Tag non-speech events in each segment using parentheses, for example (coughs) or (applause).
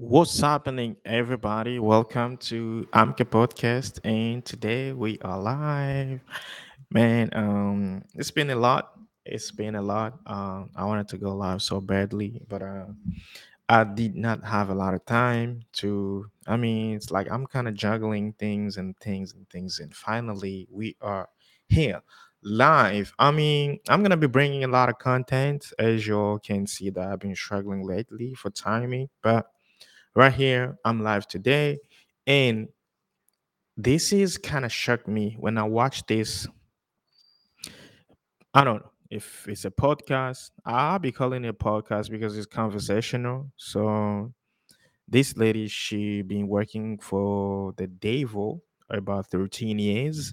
What's happening, everybody? Welcome to Amka Podcast, and today we are live. Man, um, it's been a lot. It's been a lot. Um, I wanted to go live so badly, but uh, I did not have a lot of time to. I mean, it's like I'm kind of juggling things and things and things, and finally we are here live. I mean, I'm gonna be bringing a lot of content, as you all can see that I've been struggling lately for timing, but right here i'm live today. And this is kind of shocked me when i watched this. I don't know if it's a podcast. I'll be calling it a podcast because it's conversational. So this lady she been working for the devil about 13 years.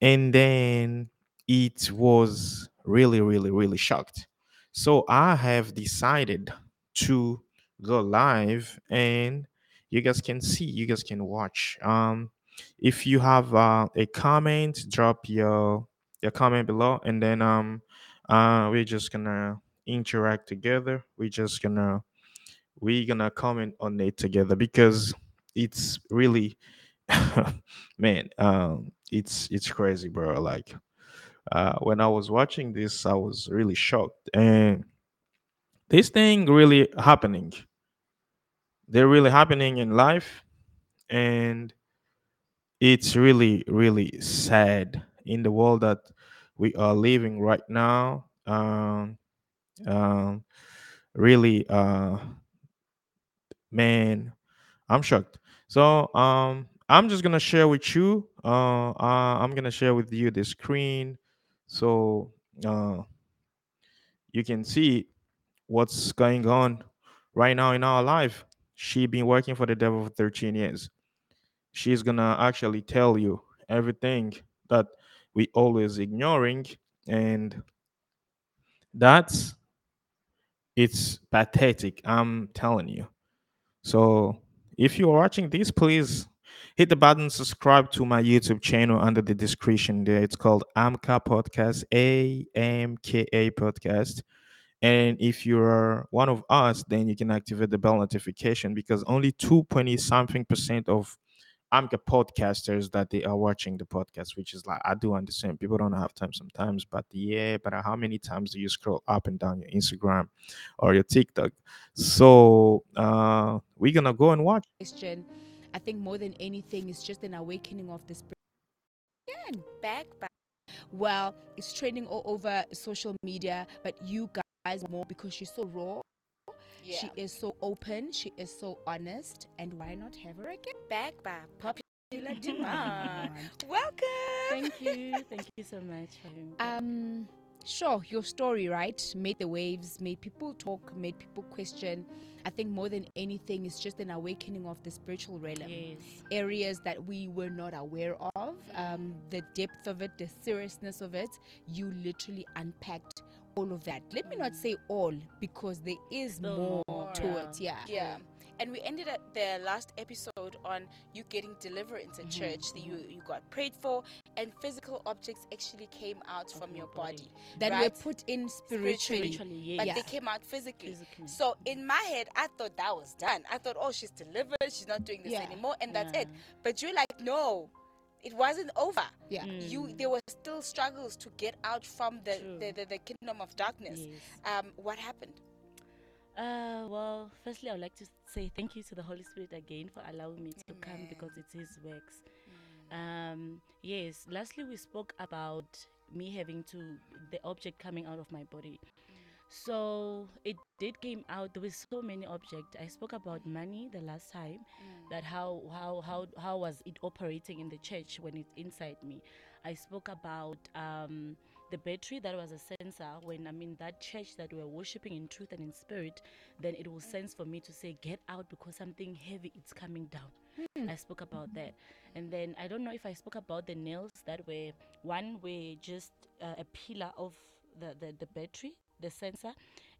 And then it was really really really shocked. So i have decided to go live and you guys can see you guys can watch. Um if you have uh, a comment drop your your comment below and then um uh we're just gonna interact together. We're just gonna we're gonna comment on it together because it's really (laughs) man um it's it's crazy bro. Like uh when i was watching this i was really shocked and this thing really happening they're really happening in life and it's really really sad in the world that we are living right now um um really uh man I'm shocked. So um I'm just gonna share with you. Uh, uh I'm gonna share with you the screen so uh you can see what's going on right now in our life. She been working for the devil for 13 years. She's gonna actually tell you everything that we always ignoring and that's it's pathetic. I'm telling you. So if you are watching this, please hit the button subscribe to my YouTube channel under the description there. It's called AMKA Podcast, A M K A Podcast. And if you're one of us, then you can activate the bell notification because only 2.0 something percent of AMKA podcasters that they are watching the podcast, which is like I do understand people don't have time sometimes, but yeah, but how many times do you scroll up and down your Instagram or your TikTok? So uh we're gonna go and watch. I think more than anything, it's just an awakening of the spirit. Yeah, and back, back. Well, it's trending all over social media, but you guys more because she's so raw. She is so open. She is so honest. And why not have her again? Back by popular (laughs) demand. Welcome. Thank you. Thank you so much for having me. Um, sure, your story, right? Made the waves, made people talk, made people question. I think more than anything, it's just an awakening of the spiritual realm. yes. Areas that we were not aware of, um, the depth of it, the seriousness of it. You literally unpacked all of that. Let me not say all because there is Still more, more, to yeah. it. Yeah. Yeah. And we ended at the last episode on you getting deliverance in Mhm, church. That you you got prayed for, and physical objects actually came out from your body, That Right. were put in spiritually. Spiritually, yes. but Yeah. they came out physically. Physically. So in my head, I thought that was done. I thought, oh, she's delivered. She's not doing this Yeah. anymore, and that's it. But you're like, no, it wasn't over. Yeah. You Mm. there were still struggles to get out from the the, the, the kingdom of darkness. Yes. Um, what happened? Uh, well, firstly, I would like to say thank you to the Holy Spirit again for allowing me to come because it's His works. Um, yes. Lastly, we spoke about me having to the object coming out of my body. So it did came out. There was so many objects. I spoke about money the last time. That how how how how was it operating in the church when it's inside me? I spoke about um, the battery that was a sensor when I mean that church that we were worshiping in truth and in spirit. Then it will sense for me to say get out because something heavy is coming down. I spoke about that. And then I don't know if I spoke about the nails that were one were just uh, a pillar of the, the, the battery, the sensor,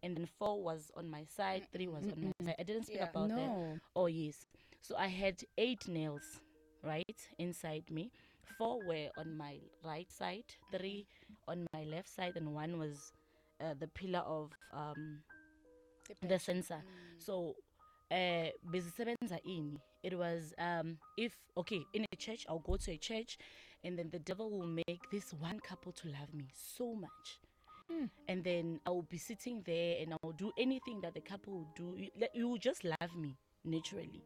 and then four was on my side, three was on my side. I didn't speak Yeah. about that. No. Oh, yes. So I had eight nails, right, inside me. Four were on my right side, three on my left side, and one was uh, the pillar of um, the sensor. So uh bezisebenza ini it was um if okay in a church i'll go to a church and then the devil will make this one couple to love me so much and then i will be sitting there and i'll do anything that the couple will do you, you will just love me naturally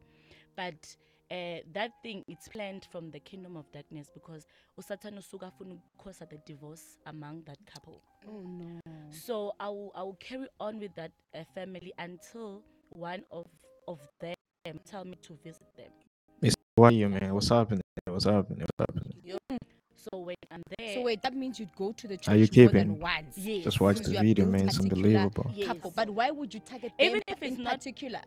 but uh, that thing it's planned from the kingdom of darkness because usatan usuka afuna ukukhosa the divorce among that couple Oh no. so I will, I will carry on with that uh, family until one of of them tell me to visit them. Why you man? What's happening? What's happening? What's happening? So when I'm there, So wait, that means you'd go to the church Are you more keeping? than once. yes, Just watch Because the you are video, built man. It's particular unbelievable. yes. Couple. But why would you target Even them if it's in not- particular?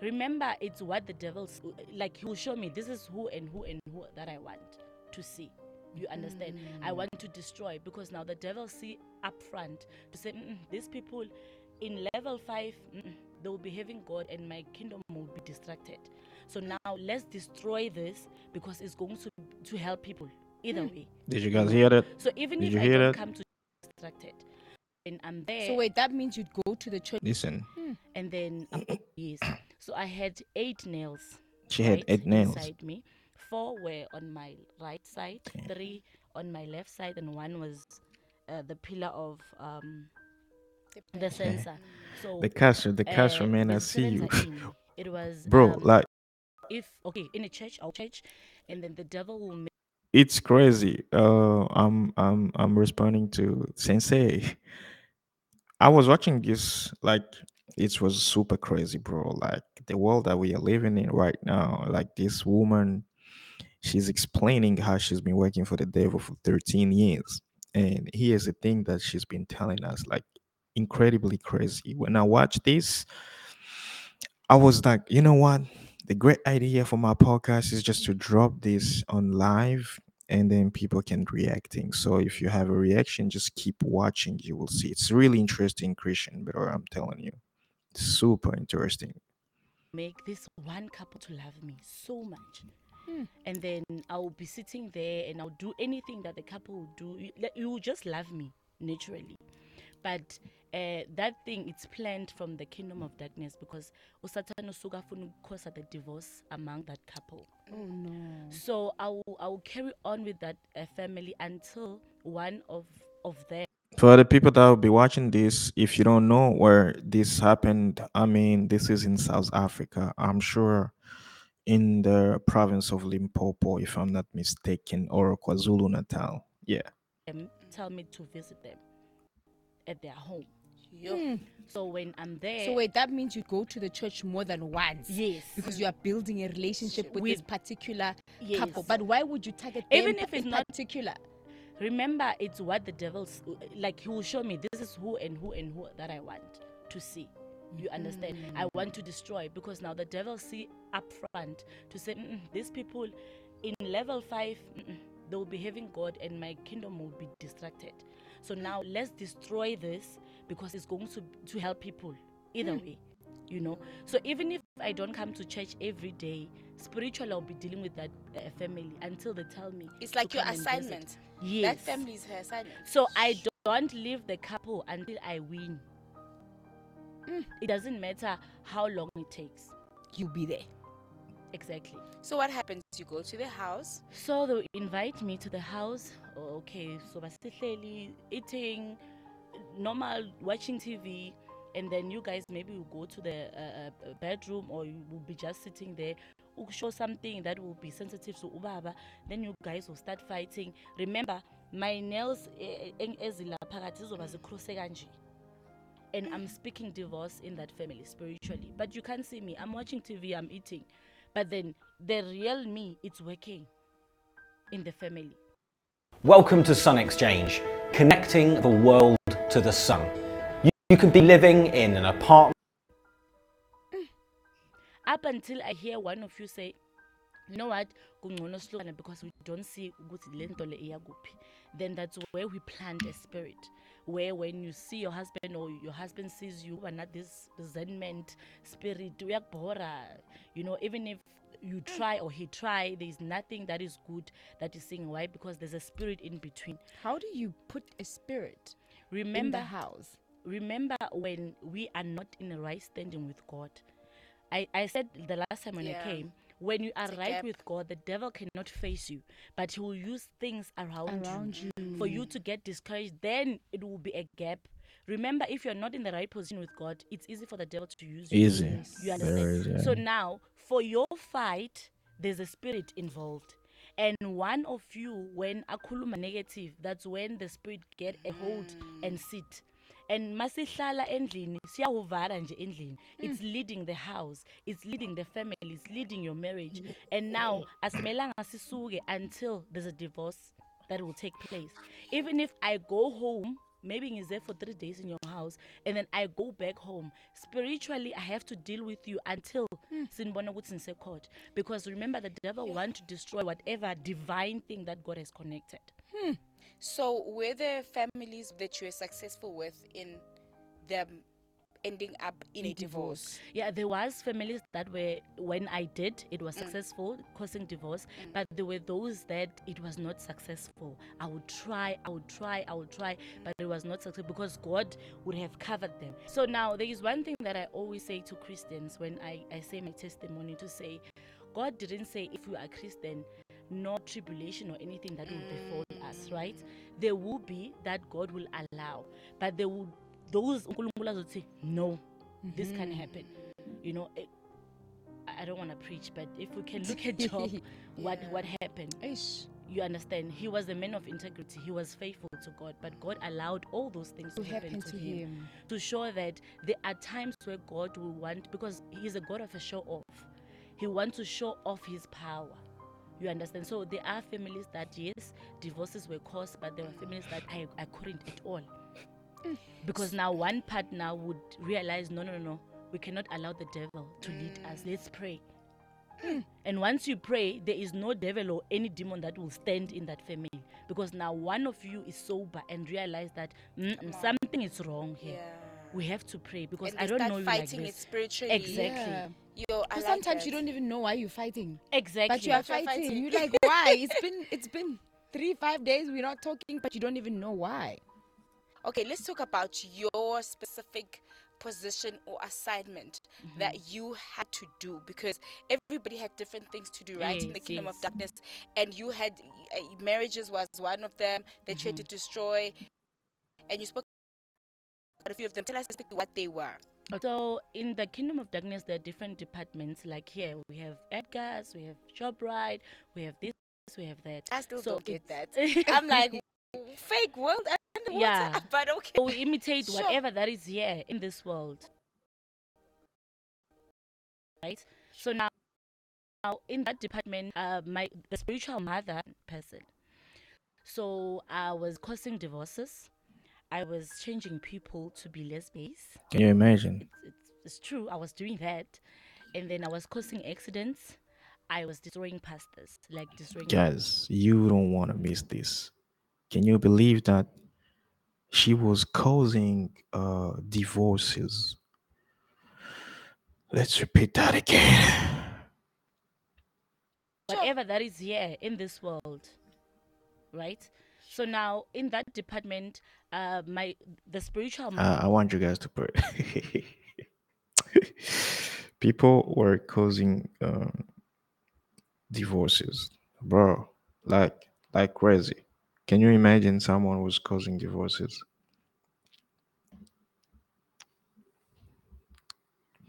remember it's what the devil's like. He will show me this is who and who and who that I want to see. You understand? Mm. I want to destroy because now the devil see up front to say "Mm-mm, these people in level five mm-mm, they will be having God and my kingdom will be distracted. So now let's destroy this because it's going to to help people either way. Did you guys hear that? So even Did if you I hear don't that? come to distracted, and I'm there, So wait, that means you'd go to the church. Listen, and then um, yes, (coughs) so I had eight nails. she had right, eight nails. inside me. Four were on my right side, three on my left side, and one was uh, the pillar of um, the sensor. So The castle, the castle, uh, man. I the see you, seventh are in. It was bro. um, Like if okay in a church, I'll church, and then the devil will make it's crazy. Uh, I'm I'm I'm responding to Sensei. I was watching this like it was super crazy, bro. Like the world that we are living in right now. Like this woman, she's explaining how she's been working for the devil for 13 years, and here's the thing that she's been telling us, like incredibly crazy. When I watched this, I was like, you know what? The great idea for my podcast is just to drop this on live and then people can reacting. So if you have a reaction, just keep watching. You will see. It's really interesting, Christian, but uh, I'm telling you. Super interesting. make this one couple to love me so much. Hmm. And then I will be sitting there and I'll do anything that the couple will do. You, you will just love me naturally. But uh, that thing it's planned from the kingdom of darkness because usatan usuka afuna ukukhosa the divorce among that couple. Oh no. So I will, I will carry on with that uh, family until one of of them For the people that will be watching this, if you don't know where this happened, I mean, this is in South Africa. I'm sure in the province of Limpopo, if I'm not mistaken, or KwaZulu Natal. Yeah. them tell me to visit them at their home. Hmm. So when I'm there, So wait, that means you go to the church more than once. yes, Because you are building a relationship with, this particular yes. couple. But why would you target Even them if it's in not- particular? Remember, it's what the devil's like. He will show me this is who and who and who that I want to see. You understand? I want to destroy because now the devil see up front to say "Mm-mm, these people in level five mm-mm, they will be having God and my kingdom will be distracted. So now let's destroy this because it's going to to help people either way. You know, so even if I don't come to church every day, spiritually I'll be dealing with that uh, family until they tell me. It's like your come and visit. assignment. Yes. That family is her assignment. So I don't leave the couple until I win. Mm. It doesn't matter how long it takes. You'll be there. Exactly. So what happens? You go to the house. So they invite me to the house. Okay, so basically eating, normal watching TV, and then you guys maybe will go to the uh, uh, bedroom or you will be just sitting there. Show something that will be sensitive to ubaba. Then you guys will start fighting. Remember, my nails ezilaphakathi zizoba zikhruse kanje. and I'm speaking divorce in that family spiritually. But you can't see me. I'm watching TV, I'm eating. But then the real me, it's working in the family. Welcome to Sun Exchange, connecting the world to the sun. You, you could be living in an apartment. Mm. Up until I hear one of you say, you know what, kungcono sihlukane because we don't see ukuthi le nto le iya. Then that's where we plant a spirit. Where when you see your husband or your husband sees you, and not this resentment spirit, uyakubhora. you know, even if you try or he try, there's nothing that is good that is saying why because there's a spirit in between. How do you put a spirit in Remember the house? remember when we are not in the right standing with God, I, I said the last time when Yeah. I came, when you are right gap. with God, the devil cannot face you, but he will use things around, Around you, for you to get discouraged. Then it will be a gap. Remember, if you're not in the right position with God, it's easy for the devil to use you. Easy. You Very understand? easy. So now, for your fight, there's a spirit involved. And one of you, when akuluma negative, that's when the spirit get a hold and sit. And masihlala endlini, siyawuvara nje endlini. It's leading the house, it's leading the family, it's leading your marriage. And now, asimelanga sisuke until there's a divorce that will take place. Even if I go home, maybe he's there for three days in your house, and then I go back home. Spiritually, I have to deal with you until hmm. sinibona ukuthi nisecourt. Because remember, the devil want to destroy whatever divine thing that God has connected. Hmm. So, were there families that you were successful with in them ending up in a divorce? Yeah, there was families that were when I did, it was mm. successful, causing divorce. Mm. But there were those that it was not successful. I would try, I would try, I would try, mm. but it was not successful because God would have covered them. So now there is one thing that I always say to Christians when I, I say my testimony to say, God didn't say if you are Christian, no tribulation or anything that will befall us, right? There will be that God will allow, but there will those uNkulunkulu azothi no, this can mm-hmm. happen. You know, it, I don't want to preach, but if we can look at Job, (laughs) what what happened? Eish. You understand? He was a man of integrity. He was faithful to God, but God allowed all those things to, To happen to him. to show that there are times where God will want because He's a God of a show off. He wants to show off His power. You understand? So there are families that yes, divorces were caused, but there were families that I, I couldn't at all. Because now one partner would realize, no, no, no, no, we cannot allow the devil to lead us. Let's pray. And once you pray, there is no devil or any demon that will stand in that family. Because now one of you is sober and realize that "Mm-mm, something is wrong here. Yeah. We have to pray because And I they don't start know you like fighting it this. spiritually. Exactly. Yeah. Yo, I Because like sometimes you that. don't even know why you're fighting. Exactly. But you are But you're fighting. fighting. You're like, why? It's been it's been three, five days we're not talking, but you don't even know why. Okay, let's talk about your specific position or assignment Mm-hmm. that you had to do because everybody had different things to do, right? In the Yes, kingdom of darkness, and you had uh, marriages was one of them that you had to Mm-hmm. destroy, and you spoke about a few of them. Tell us what they were. So in the kingdom of darkness, there are different departments. Like here, we have Edgar's, we have Shoprite, we have this, we have that. I still So don't get that. (laughs) I'm like, fake world underwater, Yeah. (laughs) but okay. So we imitate Sure. whatever that is here in this world. Right? So now, now in that department, uh, my the spiritual mother person. So I was causing divorces. I was changing people to be lesbians. Can you imagine? It's, it's, it's true. I was doing that, and then I was causing accidents. I was destroying pastors, like destroying. Guys, you don't want to miss this. Can you believe that she was causing uh, divorces? Let's repeat that again. (laughs) whatever that is here in this world right so now in that department uh my the spiritual Uh, I want you guys to pray. (laughs) People were causing um, divorces, bro. Like, like crazy. Can you imagine someone was causing divorces?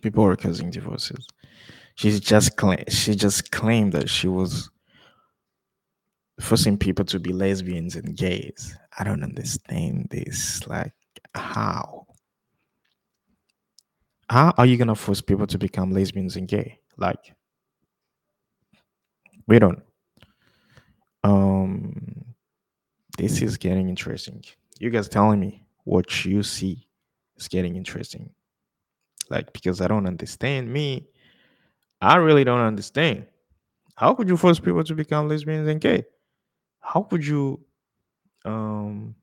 People were causing divorces. She's just claim. She just claimed that she was forcing people to be lesbians and gays. I don't understand this. Like, how? How are you gonna force people to become lesbians and gay? Like, we don't. Um, this is getting interesting. You guys telling me what you see is getting interesting. Like, because I don't understand me, I really don't understand. How could you force people to become lesbians and gay? How could you, um,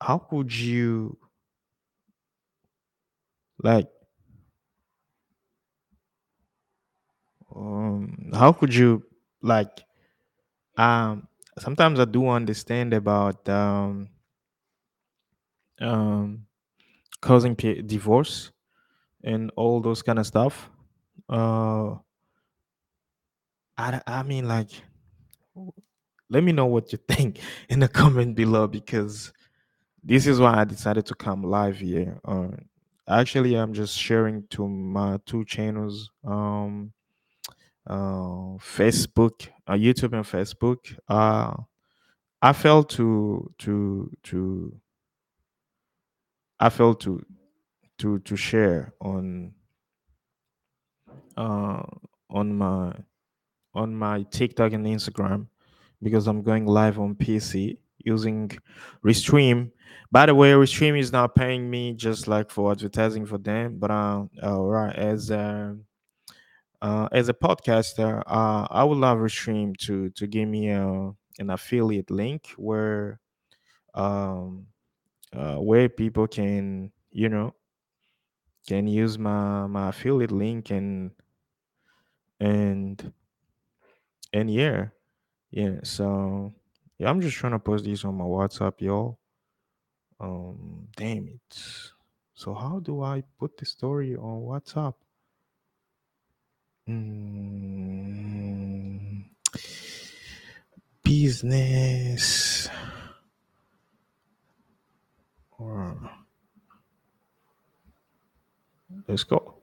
how could you, like, um, how could you, like, um, sometimes I do understand about um, um, causing pe- divorce, and all those kind of stuff. Uh, I, I mean, like, let me know what you think (laughs) in the comment below because this is why I decided to come live here. Uh, actually, I'm just sharing to my two channels, um, uh, Facebook, uh, YouTube, and Facebook. Uh, I felt to to to I felt to to to share on uh on my on my TikTok and Instagram because I'm going live on PC using Restream. By the way, Restream is not paying me just like for advertising for them, but uh, uh right as a uh, as a podcaster, uh, I would love Restream to to give me a, an affiliate link where um uh, where people can you know can use my my affiliate link and and and yeah yeah so yeah i'm just trying to post these on my whatsapp y'all. Um damn it. So how do i put the story on whatsapp mm, business or let's go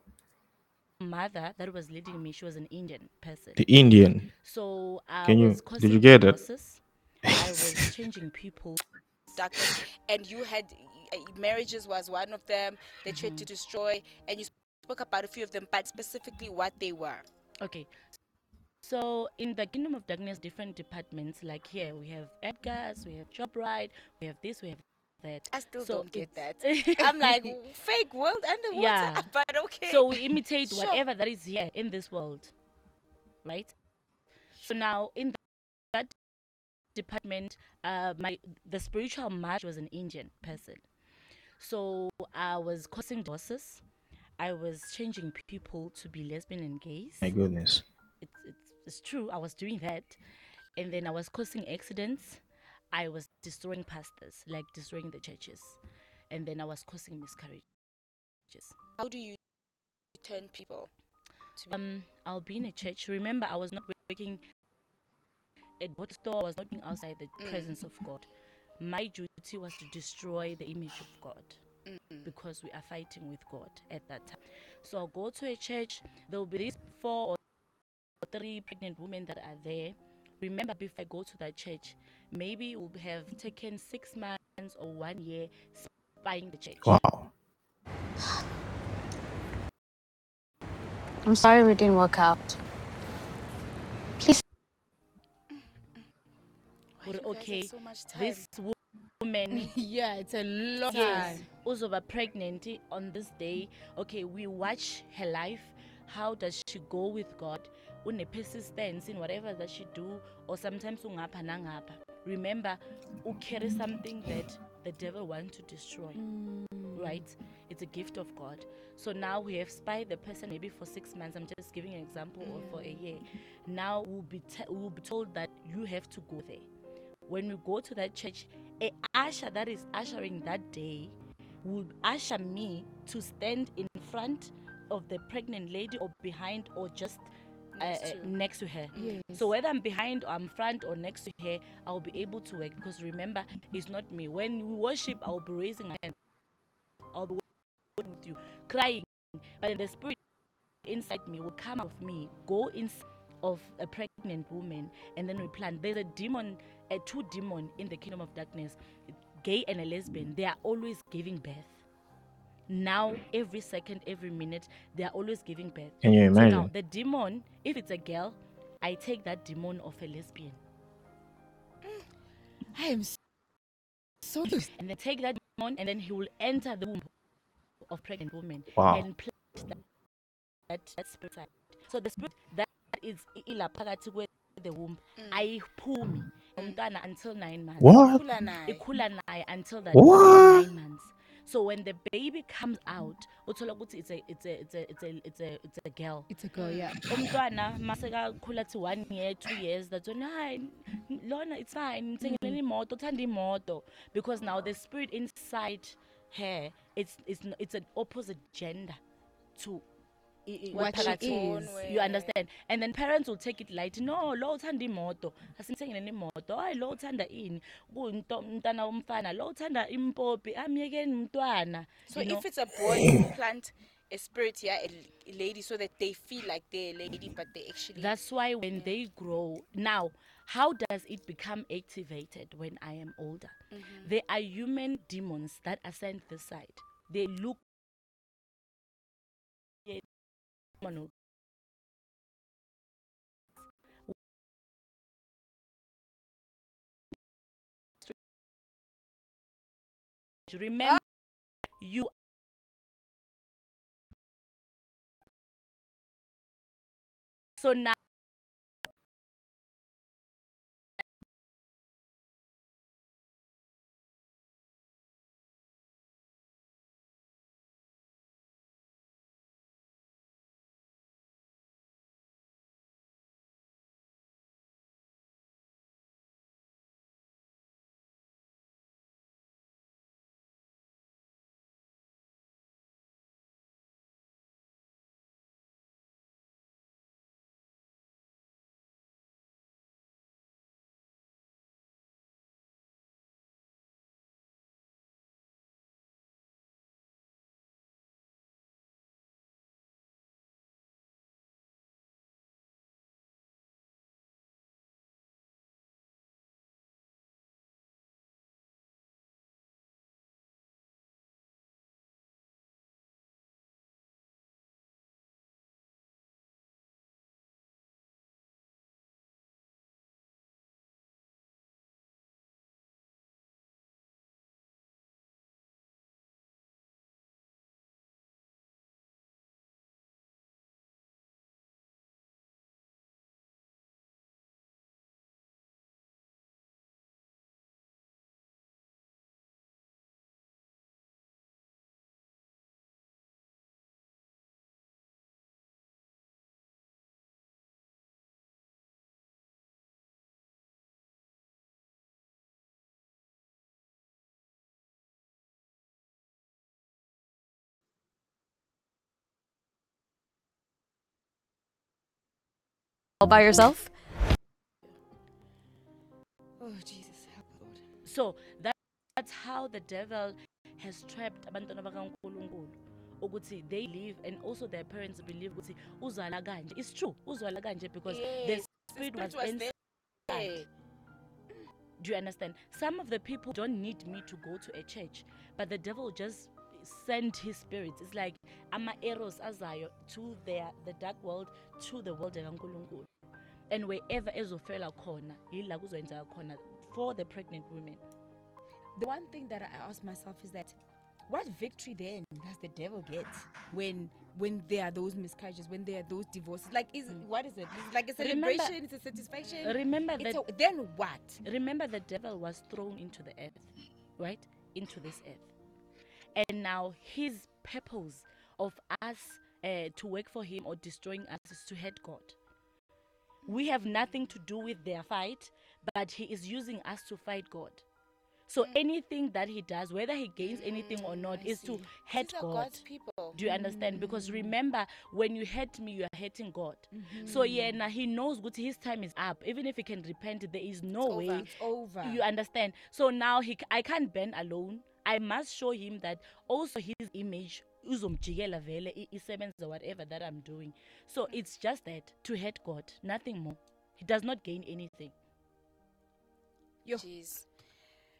Mother that was leading me, she was an Indian person. the indian So I Can you- was did you get it? I was (laughs) changing people. and you had marriages was one of them they tried to destroy and you spoke about a few of them but specifically what they were Okay. So in the kingdom of darkness, different departments like here we have Edgar's, we have Shoprite, we have this, we have that. i still So don't get that i'm like (laughs) fake world underwater Yeah. (laughs) but okay so we imitate Sure. whatever that is here in this world, right? So now in that department, uh, my the spiritual match was an Indian person. So I was causing divorces. I was changing people to be lesbian and gays. my goodness. It's, it's, it's true i was doing that. And then i was causing accidents. I was destroying pastors like destroying the churches. And then i was causing miscarriages. How do you turn people to be um i'll be in a church. Remember i was not working at what store i was not being outside the Mm. presence of god. My duty was to destroy the image of god Mm. because we are fighting with god at that time so i'll go to a church there will be these four or three pregnant women that are there remember before i go to that church maybe we'll have taken six months or one year spying the church wow I'm sorry we didn't work out. Please Why do Well, you guys have okay, so much time? this wo- (laughs) yeah, it's a lot yes. also pregnant on this day. Okay we watch her life. How does she go with god? Une persistence in whatever that she do or sometimes ungapha nangapha. Remember u carry something that the devil wants to destroy mm. right? It's a gift of god. So now we have spied the person maybe for six months. I'm just giving an example or for a mm. year. Now we'll be we'll be told that you have to go there when we go to that church, a usher that is ushering that day will usher me to stand in front of the pregnant lady or behind or just uh, Next uh, to. next to her. Yes. So whether I'm behind or I'm front or next to her, I'll be able to work because remember, it's not me. When we worship, I'll be raising my hand. I'll be with you, crying, but the spirit inside me will come out of me, go inside of a pregnant woman, and then we plan. There's a demon, a two demon in the kingdom of darkness, gay and a lesbian. They are always giving birth. Now, every second, every minute, they are always giving birth. can you So now, imagine the demon, if it's a girl, I take that demon of a lesbian, mm. I am so confused. and then take that demon, and then he will enter the womb of pregnant woman Wow. and plant that, that, that spirit. So the spirit that is ila phakathi kwe the womb mm. ayiphumi umntwana until nine months. what Khula naye. ikhula naye until that What? nine months. So when the baby comes out, uthola ukuthi it's a it's a it's a it's a it's a it's a girl. It's a girl, yeah. umntwana masekakhula to one year two years that's when hayi lona it's fine ngithengeleni mm. imoto uthanda imoto because now the spirit inside her it's it's n- it's an opposite gender to i- i- What she is. you understand and then parents will take it light no lo uthanda imoto asimthengele imoto hayi lo uthanda ini kuyinto umntana womfana lo uthanda impopi amyekeni umntwana So you know? if it's a boy, you (coughs) plant a spirit here, a lady, so that they feel like they're a lady, but they actually. That's why when they grow, now, how does it become activated when I am older? Mm-hmm. There are human demons that ascend this side. They look. Mano. Remember, you so now all by yourself? Oh Jesus, help Lord. so that, that's how the devil has trapped abantwana bakankulunkulu ukuthi they live and also their parents believe ukuthi uzala kanje it's true uzala kanje because the Yes, spirit, spirit was, was inside there. do you understand some of the people don't need me to go to a church but the devil just send his spirits it's like ama arrows azayo to their the dark world to the world kankulunkulu and wherever ezofela khona yila kuzoyenzeka khona for the pregnant women The one thing that I ask myself is that what victory then does the devil get when when there are those miscarriages, when there are those divorces? Like is mm. what is it? Is it like a Remember- celebration, it's a satisfaction. remember It's that a, then what? remember the devil was thrown into the earth right into this earth and now his purpose of us uh, to work for him or destroying us is to hate god we have nothing to do with their fight but he is using us to fight god so mm. anything that he does whether he gains mm, anything or not I is to see. hate These god do you understand? Because mm. remember, when you hate me, you are hurting God. So yeah, mm-hmm. now he knows good his time is up. Even if he can repent, there is no It's way. over. It's over. You understand? So now he, I can't ban alone. I must show him that also his image uzomjikela vele i- isebenza whatever that I'm doing. So it's just that to hate God, nothing more. He does not gain anything. Yo. Jeez.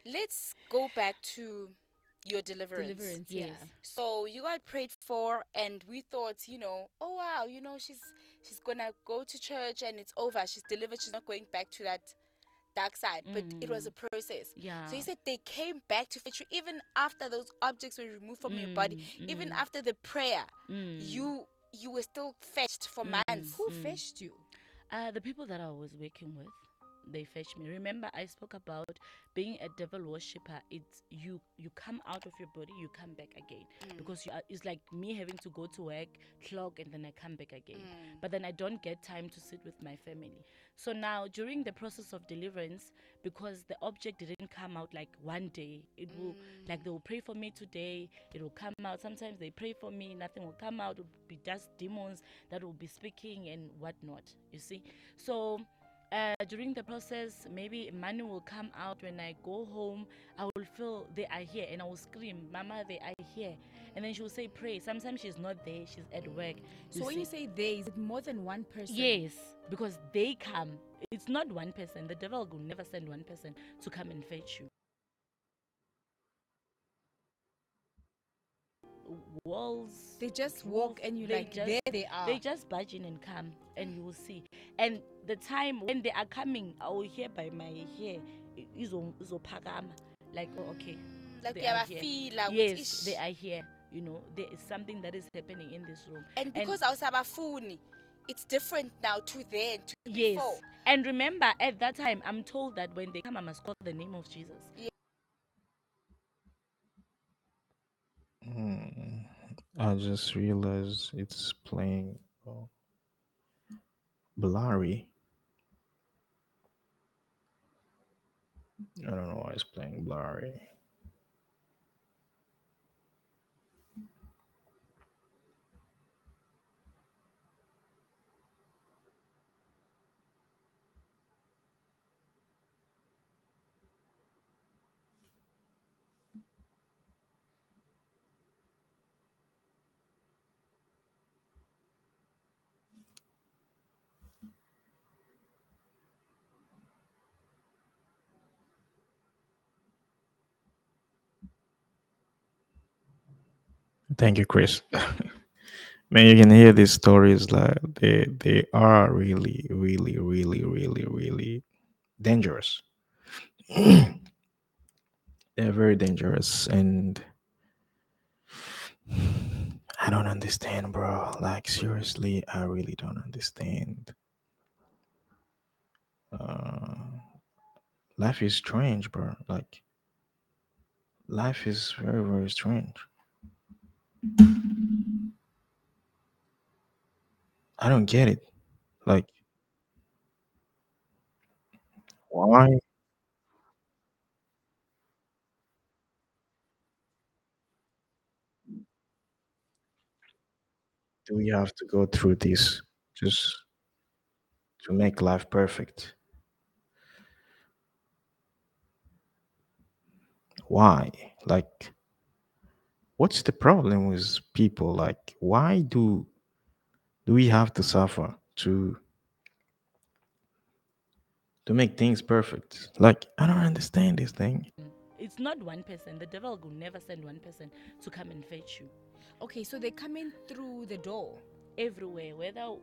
Let's go back to your deliverance. Deliverance, Yes. yeah. So you got prayed for, and we thought, you know, oh wow, you know, she's she's gonna go to church and it's over. She's delivered. She's not going back to that dark side. But it was a mm. process. Yeah. So you said they came back to fetch you even after those objects were removed from your body, mm, even mm. after the prayer. You you were still fetched for months. Who fetched you? Uh, the people that I was working with, they fetch me. Remember, I spoke about being a devil worshipper. It's you. You come out of your body, you come back again mm. because you are, it's like me having to go to work, clock, and then I come back again. Mm. But then I don't get time to sit with my family. So now during the process of deliverance, because the object didn't come out like one day, it will mm. like they will pray for me today. It will come out. Sometimes they pray for me, nothing will come out. It will be just demons that will be speaking and whatnot. You see, so uh, during the process, maybe money will come out when I go home. I will feel they are here and I will scream, Mama, they are here. And then she will say, Pray. Sometimes she's not there, she's at work. So when you say they, is it more than one person? Yes, because they come. It's not one person. The devil will never send one person to come and fetch you. Walls. They just walk and you they like, just- there they are. They just barge in and come, and you will see. And the time when they are coming, I will hear by my hair, izo izopakama. Like, oh, okay. Like they they are are here. feel Yes, ish. they are here. You know, there is something that is happening in this room. And because I was abafuni, it's different now to then to Yes. before. And remember, at that time, I'm told that when they come, I must call the name of Jesus. Hmm. I just realized it's playing oh, blurry. I don't know why it's playing blurry. Thank you, Chris. (laughs) Man, you can hear these stories like they they are really, really, really, really, really dangerous. (clears throat) They're very dangerous, and I don't understand, bro. Like seriously, I really don't understand. Uh, life is strange, bro. Like life is very, very strange. I don't get it. Like, why do we have to go through this just to make life perfect? Why? Like, what's the problem with people? Like, why do do we have to suffer to to make things perfect? Like, I don't understand this thing. It's not one person. The devil will never send one person to come and fetch you. Okay, so they come in through the door. Everywhere, whether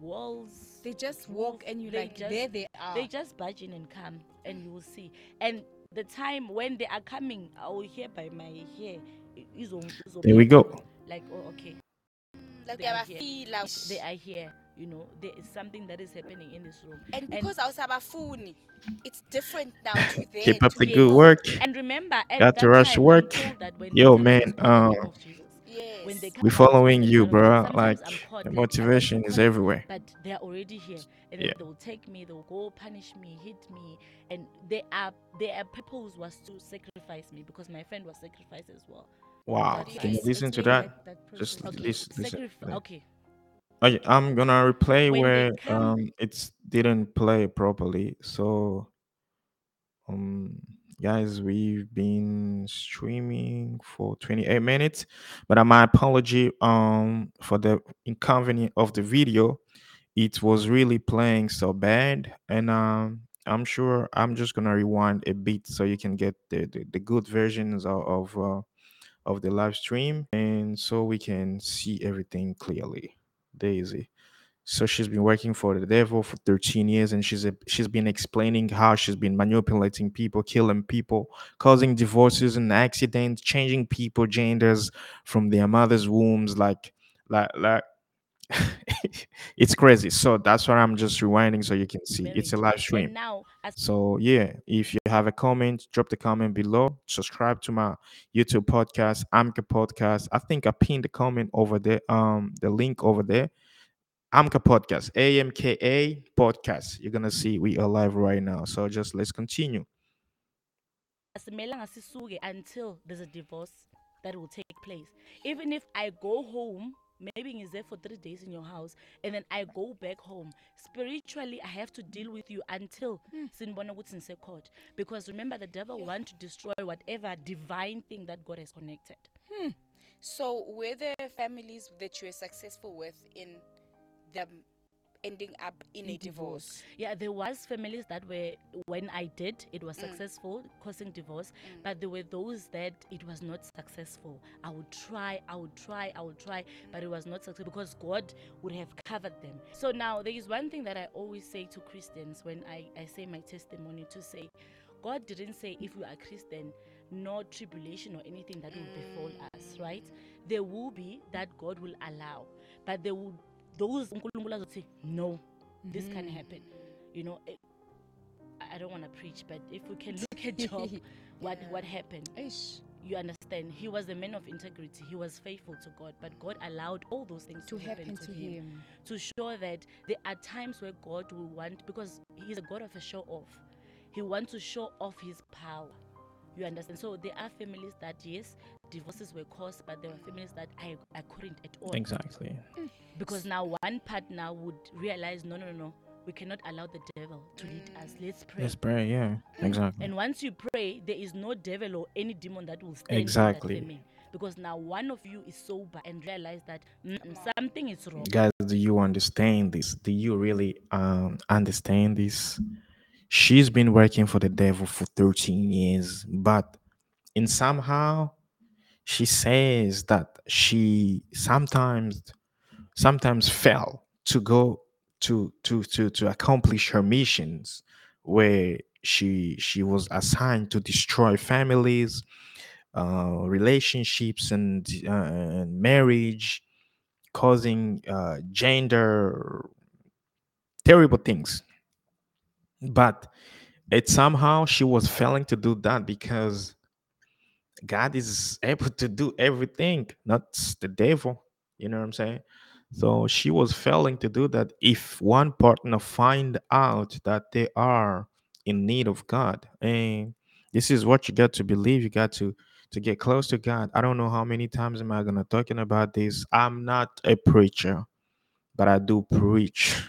walls. They just walk and you they like, just- there they are. They just barge in and come, and you will see. And the time when they are coming, I will hear by my hair. Izo- izo- There we go. Like, oh, okay, Like They they are are here. feel they are here. You know, there is something that is happening in this room. And because I was abafuni, it's different now to then. Keep up the good work. And remember, at Got that to rush time, work. that Yo, they come, man, I must call the name of Jesus. Yes. When they come, We I following you, bro. Like the motivation is everywhere. but they are already here and Yeah. they will take me they will go punish me hit me and they are their purpose was to sacrifice me because my friend was sacrificed as well Wow. But Can you it's- listen to that? that Just okay listen. listen. sacrif- okay Okay, I'm gonna replay When where come- um it's didn't play properly. So um guys, we've been streaming for 28 minutes, but uh, my apology um for the inconvenience of the video. It was really playing so bad, and um I'm sure I'm just gonna rewind a bit so you can get the the, the good versions of of, uh, of the live stream, and so we can see everything clearly. Daisy. So she's been working for the devil for 13 years, and she's a, she's been explaining how she's been manipulating people, killing people, causing divorces and accidents, changing people genders from their mother's wombs, like like like (laughs) it's crazy. So that's why I'm just rewinding so you can see. It's a live stream. now, as So yeah, if you have a comment, drop the comment below. Subscribe to my YouTube podcast, Amka Podcast. I think I pinned the comment over there, um, the link over there. Amka Podcast, A M K A Podcast. You're gonna see we are live right now. So just let's continue. until there's a divorce that will take place even if i go home maybe he's there for three days in your house and then i go back home spiritually i have to deal with you until hmm. sinibona ukuthi nise-court because remember the devil want to destroy whatever divine thing that god has connected hmm. So, were there families that you were successful with in them ending up in a divorce? yeah there was families that were when i did it was mm. successful causing divorce mm. but there were those that it was not successful. I would try i would try i would try but it mm. was not successful because god would have covered them. So now there is one thing that i always say to christians when i, I say my testimony to say god didn't say if you are christian no tribulation or anything that will befall us right? There will be that god will allow but there will those uNkulunkulu azothi no this can mm. happen you know eh, it, I- don't want to preach but if we can (laughs) look at job what what happened Eish, you understand he was a man of integrity he was faithful to god but god allowed all those things to happen to him him. to show that there are times where God will want because he's a God of a show off. He wants to show off his power. You understand? So there are families that yes, divorces were caused, but there were families that I, I couldn't at all. Exactly. Because now one partner would realize no no no no, we cannot allow the devil to lead us. Let's pray. Let's pray. Yeah. Exactly. And once you pray, there is no devil or any demon that will stand Exactly. in that family. Because now one of you is sober and realize that "Mm, something is wrong. guys do you understand this do you really um understand this she's been working for the devil for 13 years but in somehow she says that she sometimes sometimes fell to go to to to to accomplish her missions where she she was assigned to destroy families uh relationships and uh, and marriage causing uh, gender terrible things but it somehow she was failing to do that because god is (laughs) able to do everything not the devil you know what i'm saying? So she was failing to do that if one partner find out that they are in need of god. And this is what you got to believe you got to to get close to god. I don't know how many times am i gonna talking about this. I'm not a preacher but i do preach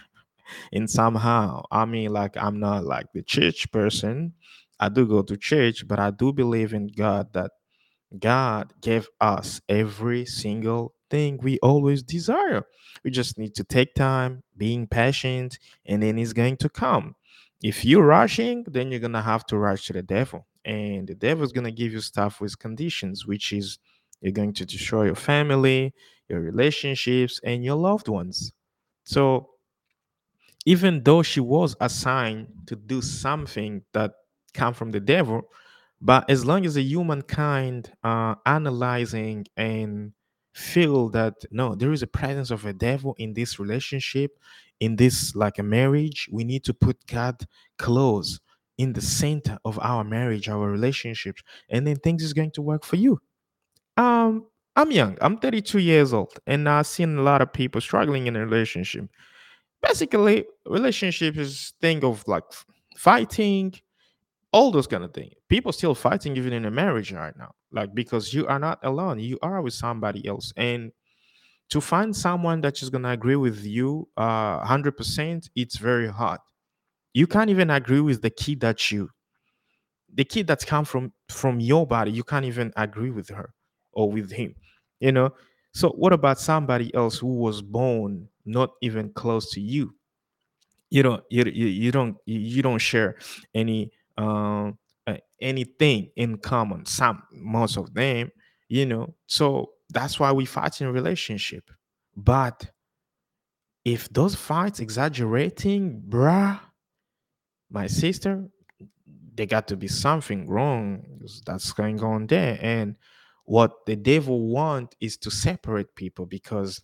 in somehow i mean like i'm not like the church person i do go to church but i do believe in god that God gave us every single thing we always desire. We just need to take time, being patient, and then it's going to come. If you're rushing, then you're going to have to rush to the devil. And the devil's going to give you stuff with conditions, which is you're going to destroy your family, your relationships, and your loved ones. So, even though she was assigned to do something that come from the devil, but as long as the humankind are analyzing and feel that no, there is a presence of a devil in this relationship, in this like a marriage, we need to put God close in the center of our marriage, our relationships, and then things is going to work for you. Um, I'm young. I'm 32 years old, and I've seen a lot of people struggling in a relationship. Basically, relationship is thing of like fighting, all those kind of things. People still fighting even in a marriage right now, like because you are not alone. You are with somebody else, and to find someone that is gonna agree with you, uh, hundred percent, it's very hard. You can't even agree with the kid that you, the kid that's come from from your body. You can't even agree with her or with him. You know. So what about somebody else who was born not even close to you? you don't you, you, don't you don't share any um uh, anything in common some most of them you know? So that's why we fight in relationship. But if those fights exaggerating bruh my sister there got to be something wrong that's going on there. And what the devil want is to separate people because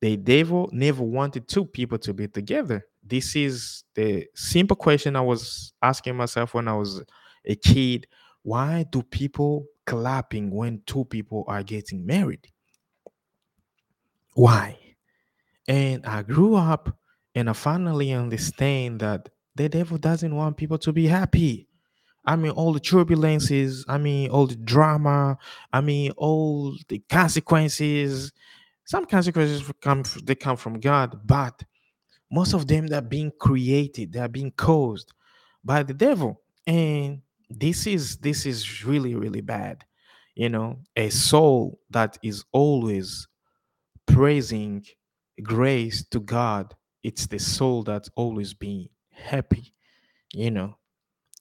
the devil never wanted two people to be together. This is the simple question I was asking myself when I was a kid. Why do people clapping when two people are getting married? Why? And I grew up and I finally understand that the devil doesn't want people to be happy. I mean, all the turbulences, I mean, all the drama, I mean, all the consequences. Some consequences come they come from God, but most of them they're being created, they're being caused by the devil. And this is this is really, really bad. You know, a soul that is always praising grace to God, it's the soul that's always being happy, you know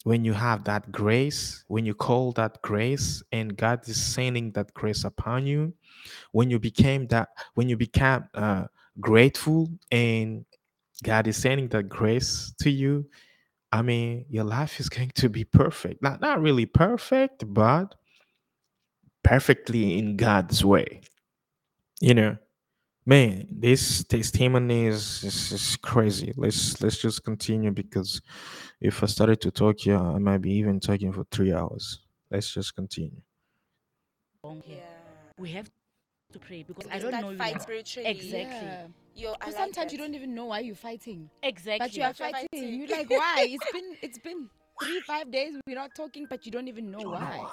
when you have that grace, when you call that grace, and God is sending that grace upon you, when you became that, when you become uh, grateful, and God is sending that grace to you, I mean, your life is going to be perfect. Not not really perfect, but perfectly in God's way. You know, man, this testimony is, is, is crazy. Let's let's just continue because if I started to talk here, I might be even talking for three hours. Let's just continue. Yeah. We have to pray because In I don't know fight spiritually. Exactly. Yeah. Yo, I Because like sometimes you don't even know why you're fighting. Exactly. But you are fighting. fighting. You're like, (laughs) why? It's been it's been three, five days. We're not talking, but you don't even know why.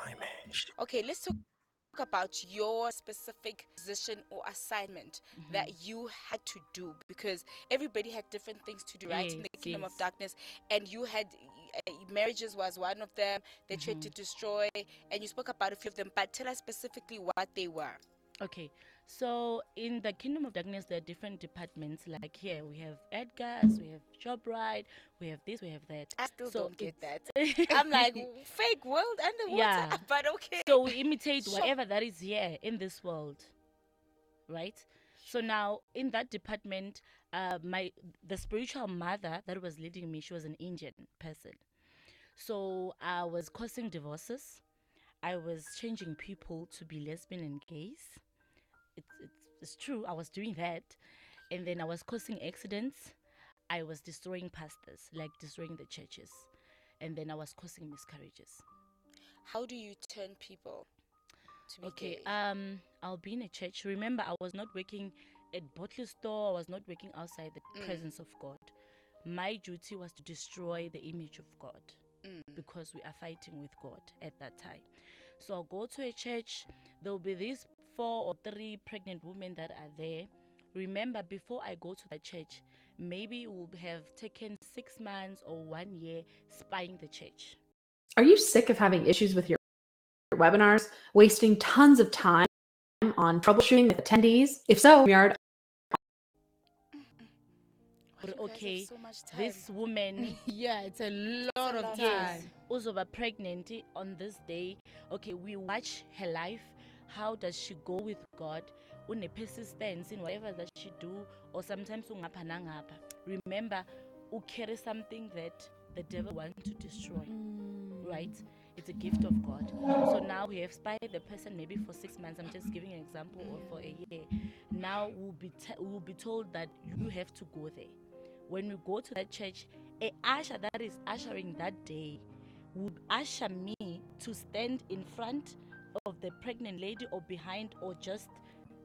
Okay, let's talk about your specific position or assignment Mm-hmm. that you had to do because everybody had different things to do, right? in the Yes, kingdom of darkness, and you had uh, marriages was one of them. They tried to Mm-hmm. destroy, and you spoke about a few of them. But tell us specifically what they were. Okay, so in the kingdom of darkness, there are different departments. Like here, we have Edgar's, we have Shoprite, we have this, we have that. I still so don't get that. I'm (laughs) like fake world underwater, Yeah. (laughs) but okay. so we imitate whatever that is here in this world, right? So now in that department, uh, my the spiritual mother that was leading me, she was an Indian person. So I was causing divorces. I was changing people to be lesbian and gays. It's, it's, it's true, I was doing that. And then I was causing accidents. I was destroying pastors, like destroying the churches. And then I was causing miscarriages. How do you turn people to be Okay, gay? um, I'll be in a church. Remember, I was not working at bottle store. I was not working outside the Mm. presence of God. My duty was to destroy the image of God Mm. because we are fighting with God at that time. So I'll go to a church. There will be these four or three pregnant women that are there. Remember, before I go to the church, maybe we'll have taken six months or one year spying the church. Are you sick of having issues with your webinars, wasting tons of time on troubleshooting with attendees? If so, we are Why do you guys have okay, so this woman (laughs) yeah, it's a lot of lot of time. time. Uzoba pregnant on this day. Okay, we watch her life. How does she go with God? Une persistence in whatever that she do, or sometimes ungapha nangapha. Remember, u carry something that the devil wants to destroy. Mm. Right? It's a gift of God. So now we have spied the person maybe for six months. I'm just giving an example, or for a year. Now we'll be t- we'll be told that you have to go there. When we go to that church, a usher that is ushering that day would usher me to stand in front of the pregnant lady or behind or just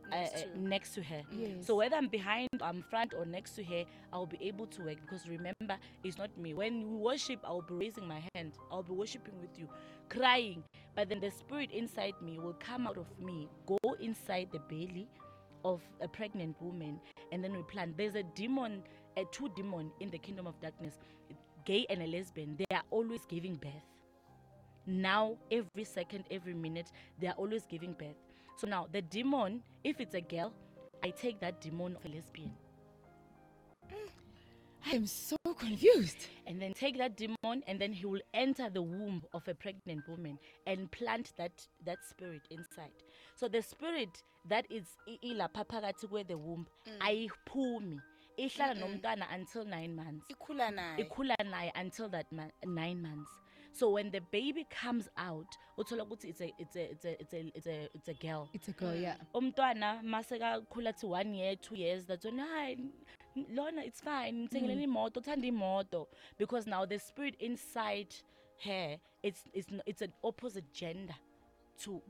Next uh, to. next to her. Yes. So whether I'm behind, I'm front, or next to her, I'll be able to work because remember, it's not me. When we worship, I'll be raising my hand. I'll be worshiping with you, crying. But then the spirit inside me will come out of me, go inside the belly of a pregnant woman, and then we plan. There's a demon, a two demon in the kingdom of darkness, gay and a lesbian. They are always giving birth now every second every minute they are always giving birth. So now the demon if it's a girl i take that demon of a lesbian. I am so confused. and then take that demon and then he will enter the womb of a pregnant woman and plant that that spirit inside. So the spirit that is i- ilapha phakathi kwe the womb ayiphumi ihlala nomntwana until 9 months. Ikhula naye. until that ma- nine months So when the baby comes out, uthola ukuthi it's a it's a it's a it's a it's a it's a girl. It's a girl, yeah. Mm. umntwana masekakhula to one year two years that's when n- lona it's fine ngithengeleni mm. imoto uthanda imoto because now the spirit inside her it's it's it's an opposite gender to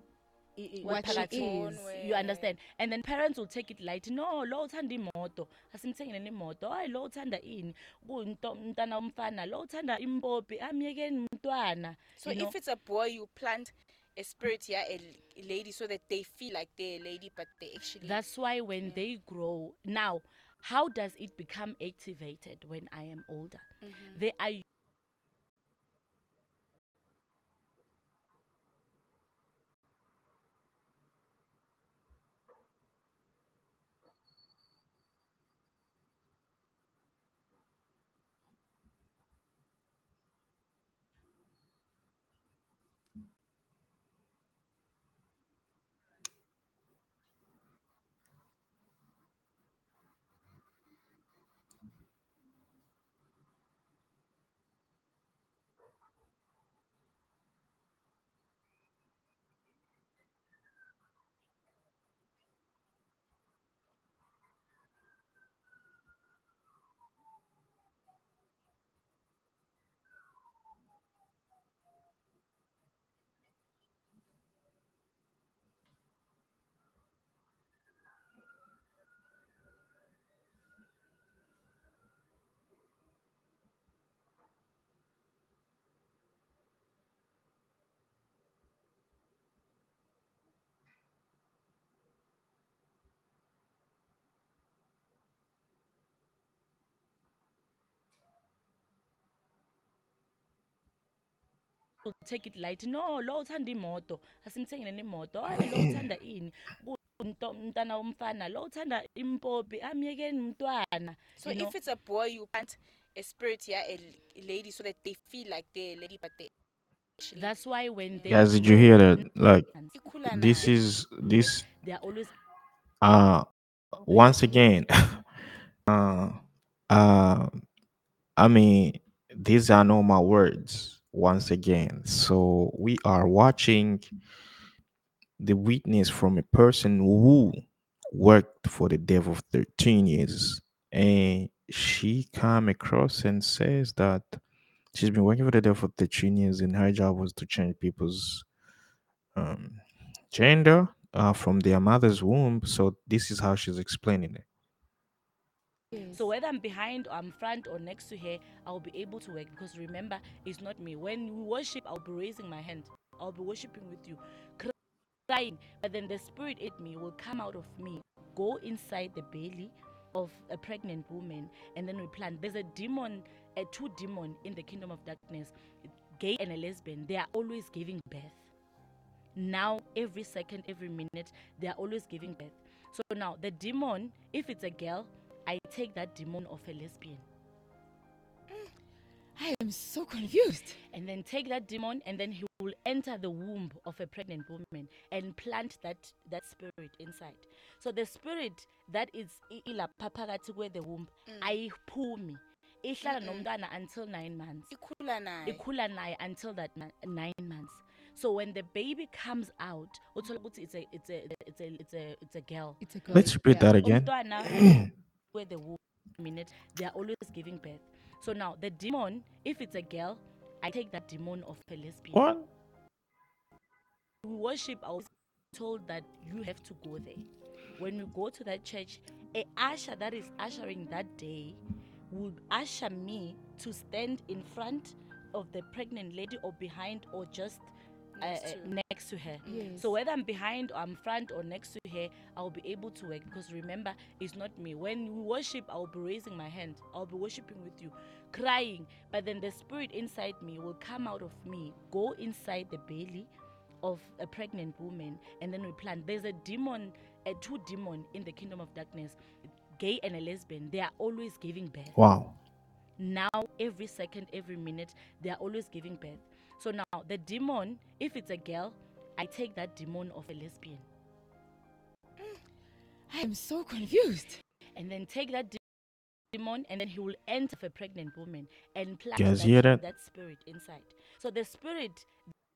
What she is. you understand and then parents will take it light no lo uthanda imoto asimthengeleni imoto hayi lo uthanda ini umntana umfana lo uthanda impopi amyekeni umntwana So if it's a boy, you plant a spirit here, a lady, so that they feel like they're a lady, but they actually. That's why when they grow now, how does it become activated when I am older? Mm-hmm. They are take it light. No, lo uthanda imoto. Asimthengeleni imoto. Hayi lo (laughs) uthanda ini? Kuyinto umntana umfana lo uthanda impopi amyekeni umntwana. so you know? if it's a boy, you plant a spirit here, a l- a lady, so that they feel like they're a lady, but they actually. That's why when they Guys, did you hear that? Like, this is this. they are always Uh, once again, (laughs) uh, uh, I mean, these are not my words. Once again, so we are watching the witness from a person who worked for the devil for 13 years. And she come across and says that she's been working for the devil for 13 years and her job was to change people's um, gender uh, from their mother's womb. So this is how she's explaining it So whether I'm behind or I'm front or next to her, I'll be able to work because remember, it's not me. When we worship, I'll be raising my hand. I'll be worshiping with you, crying. But then the spirit in me will come out of me, go inside the belly of a pregnant woman, and then we plan. There's a demon, a two demon in the kingdom of darkness, gay and a lesbian. They are always giving birth. Now, every second, every minute, they are always giving birth. So now, the demon, if it's a girl, I take that demon of a lesbian. Mm. I am so confused. and then take that demon and then he will enter the womb of a pregnant woman and plant that that spirit inside. So the spirit that is i- ilapha phakathi kwe the womb mm. ayiphumi. Ihlala nomntwana until 9 months. Ikhula nayo. ikhula naye until that 9 months. So when the baby comes out uthola ukuthi it's a it's a it's a it's a it's a girl. It's a girl. let's repeat yeah. that again. Umntwana (clears throat) where the womb minute they are always giving birth. So now the demon if it's a girl i take that demon of a lesbian. What? We worship I was told that you have to go there. When we go to that church a usher that is ushering that day will usher me to stand in front of the pregnant lady or behind or just Next uh, to. next to her. Yes. so whether i'm behind or i'm front or next to her i'll be able to work. Because remember it's not me. When we worship i'll be raising my hand. I'll be worshiping with you crying. But then the spirit inside me will come out of me go inside the belly of a pregnant woman and then we plan there's a demon a two demon in the kingdom of darkness gay and a lesbian. They are always giving birth. Wow. Now every second every minute they are always giving birth so now the demon if it's a girl i take that demon of a lesbian mm. I am so confused. and then take that demon and then he will enter a pregnant woman and plant Guys, that, hear that? that spirit inside. So the spirit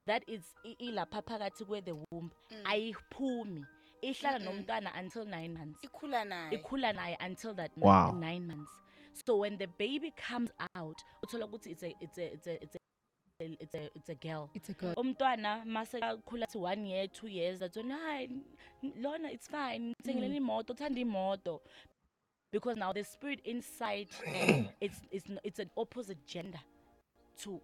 that is i- ilapha phakathi kwe the womb mm. ayiphumi ihlala nomntwana until 9 months ikhula naye ikhula naye until that Wow. nine months so when the baby comes out uthola ukuthi it's a it's a it's a it's a it's a, it's a girl. It's a girl. umntwana mase akhula to one year two years athi hayi n- lona it's fine. Ngithengeleni mm. imoto uthanda imoto. Because now the spirit inside (coughs) it's it's it's an opposite gender to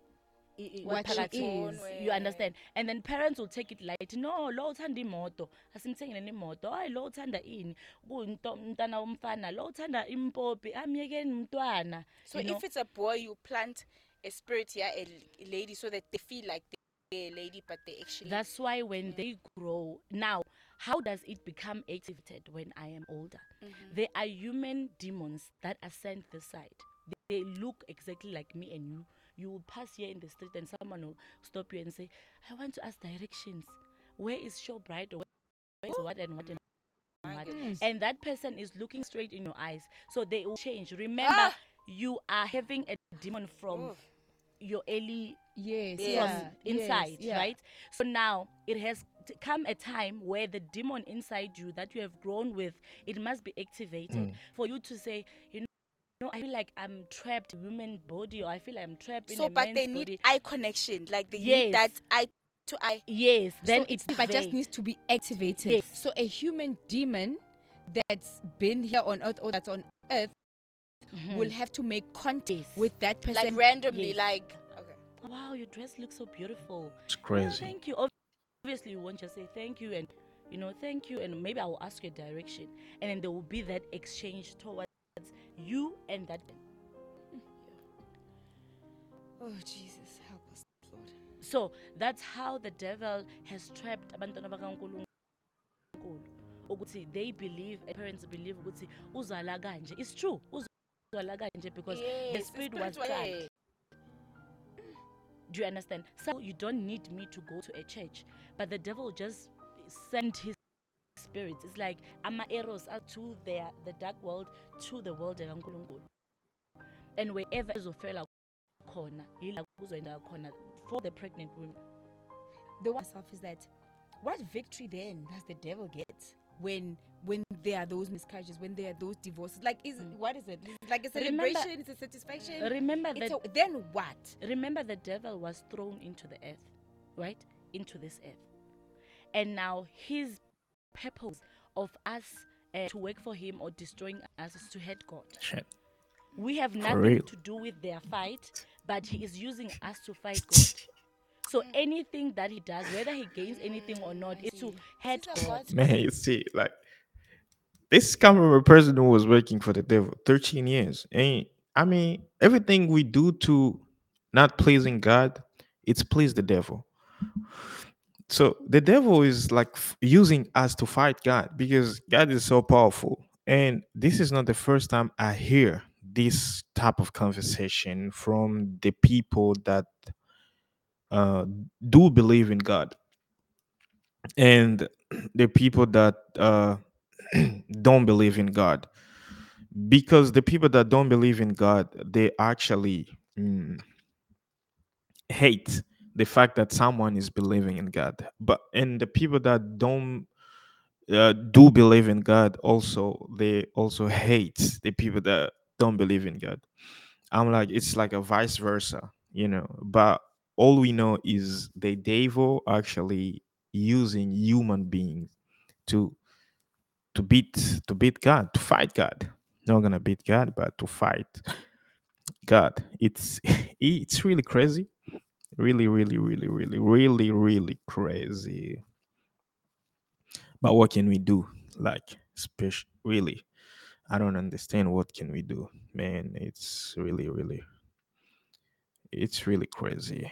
i- i- What she phakathi. is. you understand? And then parents will take it light no lo uthanda imoto. Asimthengeleni imoto. Hayi lo uthanda ini? Kuyinto umntana womfana. Lo uthanda impopi. Amyekeni umntwana. So you know? if it's a boy you plant a spirit here a lady so that they feel like they're a lady but they actually That's why when they grow, now, how does it become activated when I am older? There are human demons that ascend the side. They look exactly like me and you. You will pass here in the street and someone will stop you and say, I want to ask directions. Where is Shoprite or where is what and what and what? And that person is looking straight in your eyes. So they will change. Remember, Ah! You are having a demon from Oof. your early Yes. Yes. Yeah. inside, yes, yeah. right? So now it has come a time where the demon inside you that you have grown with, it must be activated mm. for you to say, you know. No, I feel like I'm trapped in a human body, or I feel like I'm trapped in the body so a but they need body. eye connection like they Yes. need that eye to eye Yes, then so it's but just needs to be activated. Yes. So a human demon that's been here on earth or that's on earth Mm-hmm. will have to make contact Yes. with that person. like randomly Yes. like okay Wow, your dress looks so beautiful. It's Oh, crazy. thank you. Obviously, you won't just say thank you and you know thank you, and maybe I will ask you a direction, and then there will be that exchange towards you and that. (laughs) oh Jesus, help us, Lord. So that's how the devil has trapped abantwana bakaNkulunkulu ukuthi they believe and parents believe ukuthi uzala kanje. It's true. Kanje because the Yes, the spirit was wa- eh. Do you understand? So you don't need me to go to a church, but the devil just sent his spirits. It's like ama arrows are to their the dark world to the world kaNkulunkulu. And wherever izofela khona, yila kuzoenda khona for the pregnant women. The one self is that what victory then does the devil get when when there are those miscarriages, when there are those divorces? Like is what is it? Is it like a Remember- celebration? It's a satisfaction. Remember that a, then what? remember the devil was thrown into the earth, right? Into this earth. And now his purpose of us uh, to work for him or destroying us is to hate God. Shit. We have real. nothing to do with their fight, but he is using us to fight God. So anything that he does, whether he gains anything or not, is to hate This is a God. Man, you see, like this come from a person who was working for the devil 13 years. And I mean, everything we do to not pleasing God, it's please the devil. So the devil is like f- using us to fight God because God is so powerful. And this is not the first time I hear this type of conversation from the people that uh, do believe in God and the people that uh, (clears throat) don't believe in God. Because the people that don't believe in God, they actually mm, hate the fact that someone is believing in God. But and the people that don't uh, do believe in God also they also hate the people that don't believe in God. I'm like it's like a vice versa, you know. But all we know is the devil actually using human beings to to beat to beat God, to fight God. Not gonna beat God, but to fight God. It's (laughs) it's really crazy. Really, really, really, really, really, really crazy. But what can we do? Like, really, I don't understand. What can we do, man? It's really, really, it's really crazy,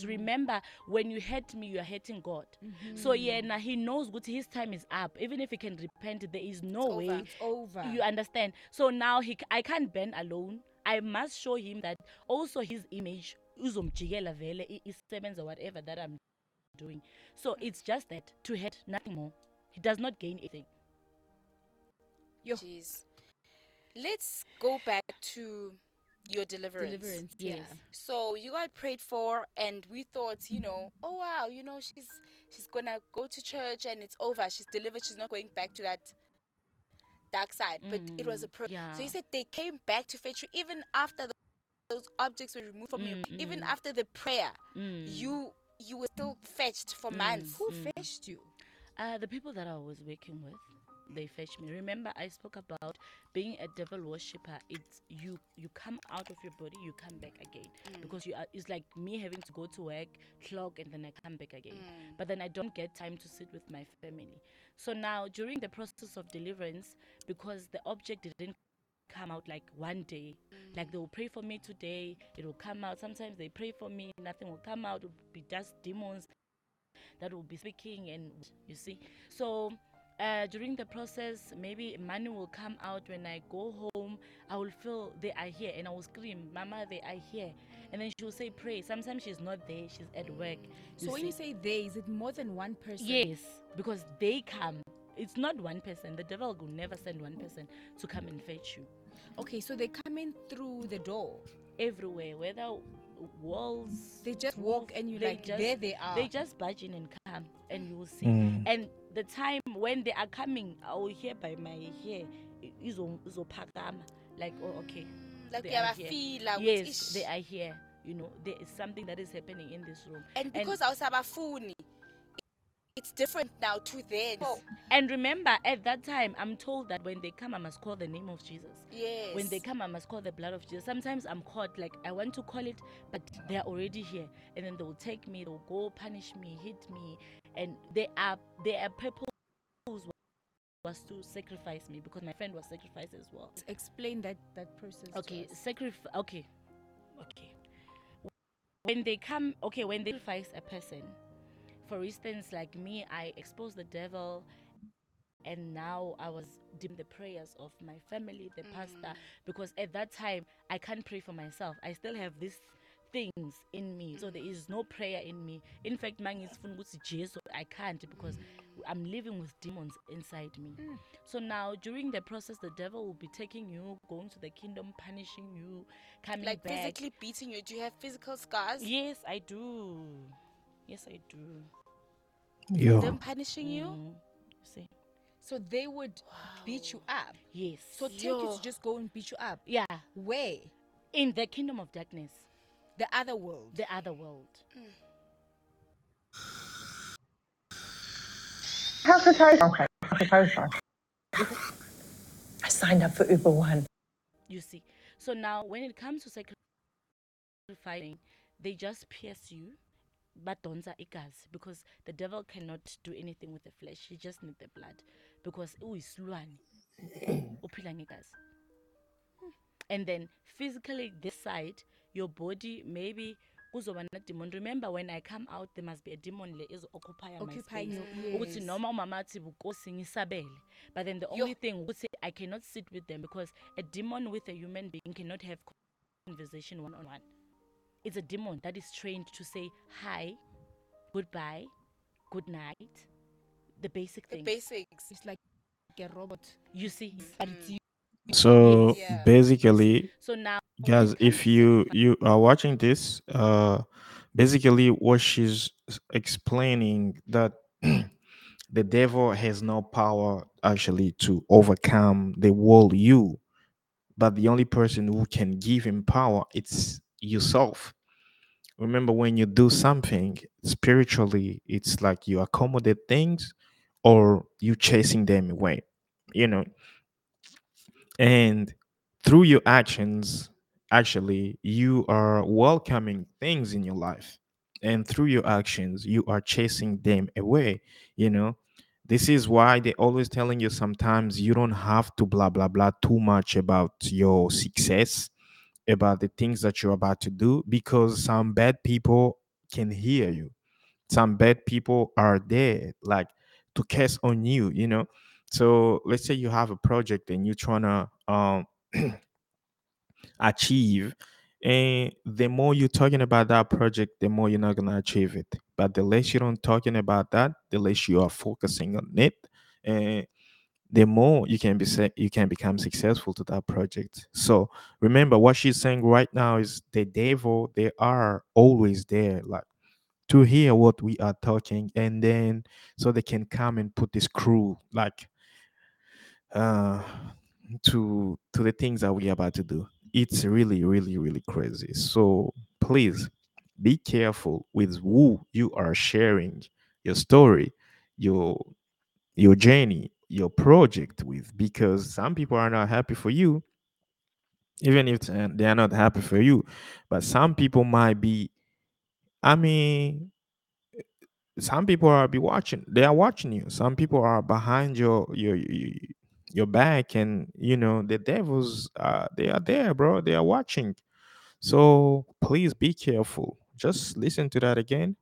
Because remember when you hurt me you are hurting god so mm-hmm. yeah now he knows what his time is up even if he can repent there is no It's way over. It's over. you understand so now he c- i can't bend alone i must show him that also his image uzomjikela vele i- isebenza whatever that i'm doing so it's just that to hurt nothing more he does not gain anything Yo. Jeez. Let's go back to your deliverance. Deliverance. Yes. Yeah. So you got prayed for, and we thought, you know, oh wow, you know, she's she's gonna go to church and it's over. She's delivered. She's not going back to that dark side. But it was a Mm, prayer. So yeah. you said they came back to fetch you even after the, those objects were removed from you. Mm, Even mm. after the prayer, Mm. you you were still fetched for months. Who Mm. fetched you? Uh, the people that I was working with, they fetch me. Remember, I spoke about being a devil worshipper. It's you. You come out of your body, you come back again, mm. because you are. It's like me having to go to work, clock, and then I come back again. Mm. But then I don't get time to sit with my family. So now, during the process of deliverance, because the object didn't come out like one day. Mm. Like they will pray for me today, it will come out. Sometimes they pray for me, nothing will come out. It will be just demons that will be speaking, and you see. So uh, during the process, maybe money will come out when I go home. I will feel they are here, and I will scream, "Mama, they are here!" And then she will say, "Pray." Sometimes she's not there; she's at work. So when you say they, is it more than one person? Yes, because they come. It's not one person. The devil will never send one person to come and fetch you. Okay, so they come in through the door. Everywhere, whether walls. They just walk and you they like, just- there they are. They just barge in and come, and you will see. Mm. And the time when they are coming, I will hear by my hair, izo izophakama. Like, oh, okay. Like they are here. like Yes, they are here. You know, there is something that is happening in this room. And because I was abafuni, it's different now to then. Oh, And remember, at that time, I'm told that when they come, I must call the name of Jesus. yes. When they come, I must call the blood of Jesus. Sometimes I'm caught, like I want to call it, but they are already here, and then they will take me, they will go punish me, hit me, and they are they are purpose was to sacrifice me because my friend was sacrificed as well. Explain that that process. Okay, sacrifice. Okay, okay. When they come, okay, when they sacrifice a person, for instance, like me, I exposed the devil, and now I was doing the prayers of my family, the pastor, mm. because at that time I can't pray for myself. I still have these things in me, so there is no prayer in me. In fact, man is Jesus, I can't because I'm living with demons inside me. So now, during the process, the devil will be taking you, going to the kingdom, punishing you, coming like back. physically beating you. Do you have physical scars? Yes, I do. Yes, I do. Yo. Them punishing you? Mm, See, So they would beat you up. yes. So take you Yo. to just go and beat you up. yeah, Where? in the kingdom of darkness, The other world. the other world. How's the toast? Okay, how's the? I signed up for Uber One. You see. So now, when it comes to sacrificing, they just pierce you, but don't igas because the devil cannot do anything with the flesh. He just needs the blood because uyisilwane (clears throat) uphila ngegazi. And then physically, this side, your body maybe kuzoba na demon. Remember, when I come out, there must be a demon le is occupying my space. your- ukuthi yes. noma umama athi bukosi ngisabele but then the Yo. only thing ukuthi i cannot sit with them because a demon with a human being cannot have conversation one on one it's a demon that is trained to say hi goodbye good night the basic things. The basics. It's like a robot. you see But it's you. So Yeah. basically, so now guys, if you you are watching this, uh, basically what she's s- explaining that (clears throat) the devil has no power actually to overcome the world you, but the only person who can give him power it's yourself. Remember, when you do something spiritually, it's like you accommodate things or you chasing them away, you know and through your actions actually you are welcoming things in your life. And through your actions you are chasing them away you know? This is why they're always telling you sometimes you don't have to blah blah blah too much about your success about the things that you're about to do because some bad people can hear you. Some bad people are there like to cast on you you know so let's say you have a project and you're trying to um (clears throat) achieve and the more you're talking about that project the more you're not going to achieve it. But the less you're not talking about that the less you are focusing on it and the more you can be you can become successful to that project. So remember what she's saying right now is the devil they are always there like to hear what we are talking and then so they can come and put this crew like uh to to the things that we're about to do. It's really really really crazy. So please be careful with who you are sharing your story your your journey your project with because some people are not happy for you even if uh, they are not happy for you. But some people might be i mean some people are be watching they are watching you. Some people are behind your your your, your back and you know the devils uh they are there bro they are watching so please be careful just listen to that again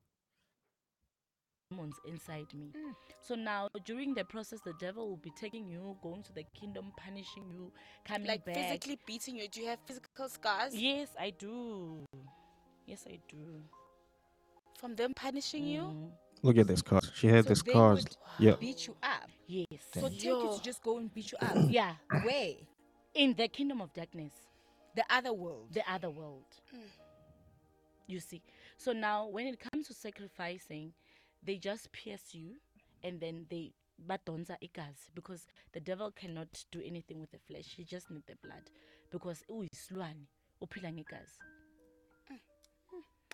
demons inside me. So now, during the process, the devil will be taking you, going to the kingdom, punishing you, coming Like back. physically beating you. Do you have physical scars Yes, I do. Yes, I do. from them punishing you? Mm, look at this scars she had So the they scars would yeah beat you up. Yes. So take you Yo. to just go and beat you up. (coughs) Yeah. Where? In the kingdom of darkness, The other world. the other world. You see. So now, when it comes to sacrificing, they just pierce you and then they badonza igazi because the devil cannot do anything with the flesh. He just needs the blood because uyisilwane uphila ngegazi.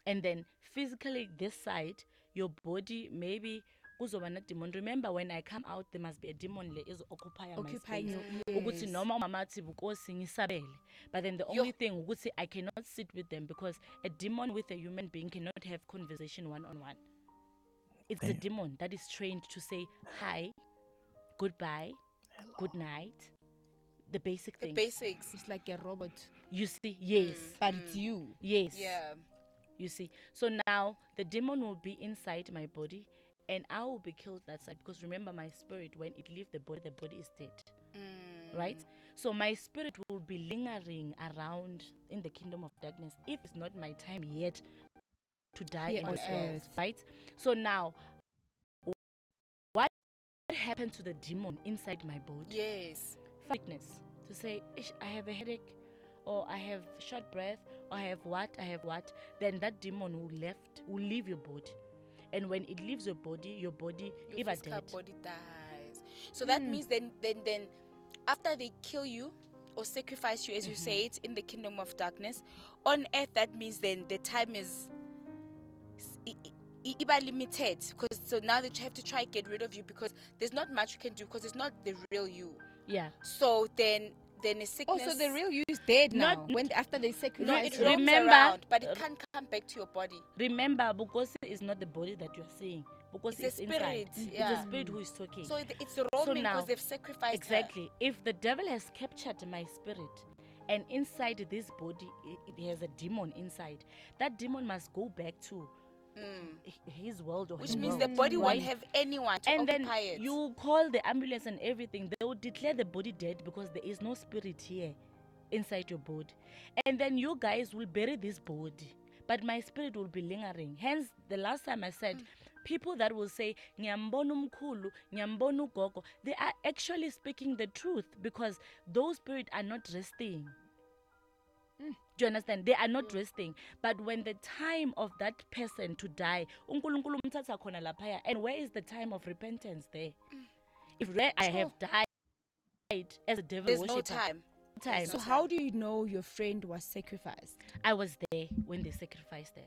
And then physically this side, your body maybe kuzoba na demon. Remember when I come out there must be a demon le is occupying my Occupying space. you. ukuthi Yes. noma umama athi bukosi ngisabele but then the Yo. only thing ukuthi i cannot sit with them because a demon with a human being cannot have conversation one on one it's the Damn. demon that is trained to say hi goodbye good night the basic The basics. It's like a robot, you see yes mm. but it's you. yes Yeah. You see so now the demon will be inside my body and i will be killed that side because remember my spirit when it leaves the body the body is dead right? Mm. So my spirit will be lingering around in the kingdom of darkness if it's not my time yet to die Here on earth. right? So now what happened to the demon inside my body? Yes. sickness. To say i have a headache or i have short breath or i have what i have what then that demon will left will leave your body. And when it leaves your body your body Your even physical dead body dies. So that hmm. means then then then after they kill you or sacrifice you as you mm-hmm. say it in the kingdom of darkness, on earth that means then the time is iba limited because so now that you have to try get rid of you because there's not much you can do because it's not the real you. yeah. So then then a sickness Oh, so the real you is dead now. Not- when after they no, sacrifice it roams Remember- around, but uh, it can't come back to your body. remember bukosi is not the body that you're seeing bukosi It's a is inside spirit, it's yeah. a spirit who is talking So it, it's roaming now- because they've sacrificed her. exactly if the devil has captured my spirit and inside this body i- it has a demon inside that demon must go back to h- his world or Which her means world, the body won't right? have anyone to and then occupy it. you call the ambulance and everything they will declare the body dead because there is no spirit here inside your body and then you guys will bury this body but my spirit will be lingering hence the last time i said mm. people that will say ngiyambona umkhulu ngiyambona ugogo they are actually speaking the truth because those spirits are not resting Mm, do you understand? They are not resting. But when the time of that person to die, uNkulunkulu umthatha khona laphaya, and where is the time of repentance there? Mm. If where I have died as a devil There's no time. time. So how do you know your friend was sacrificed? I was there when they sacrificed her.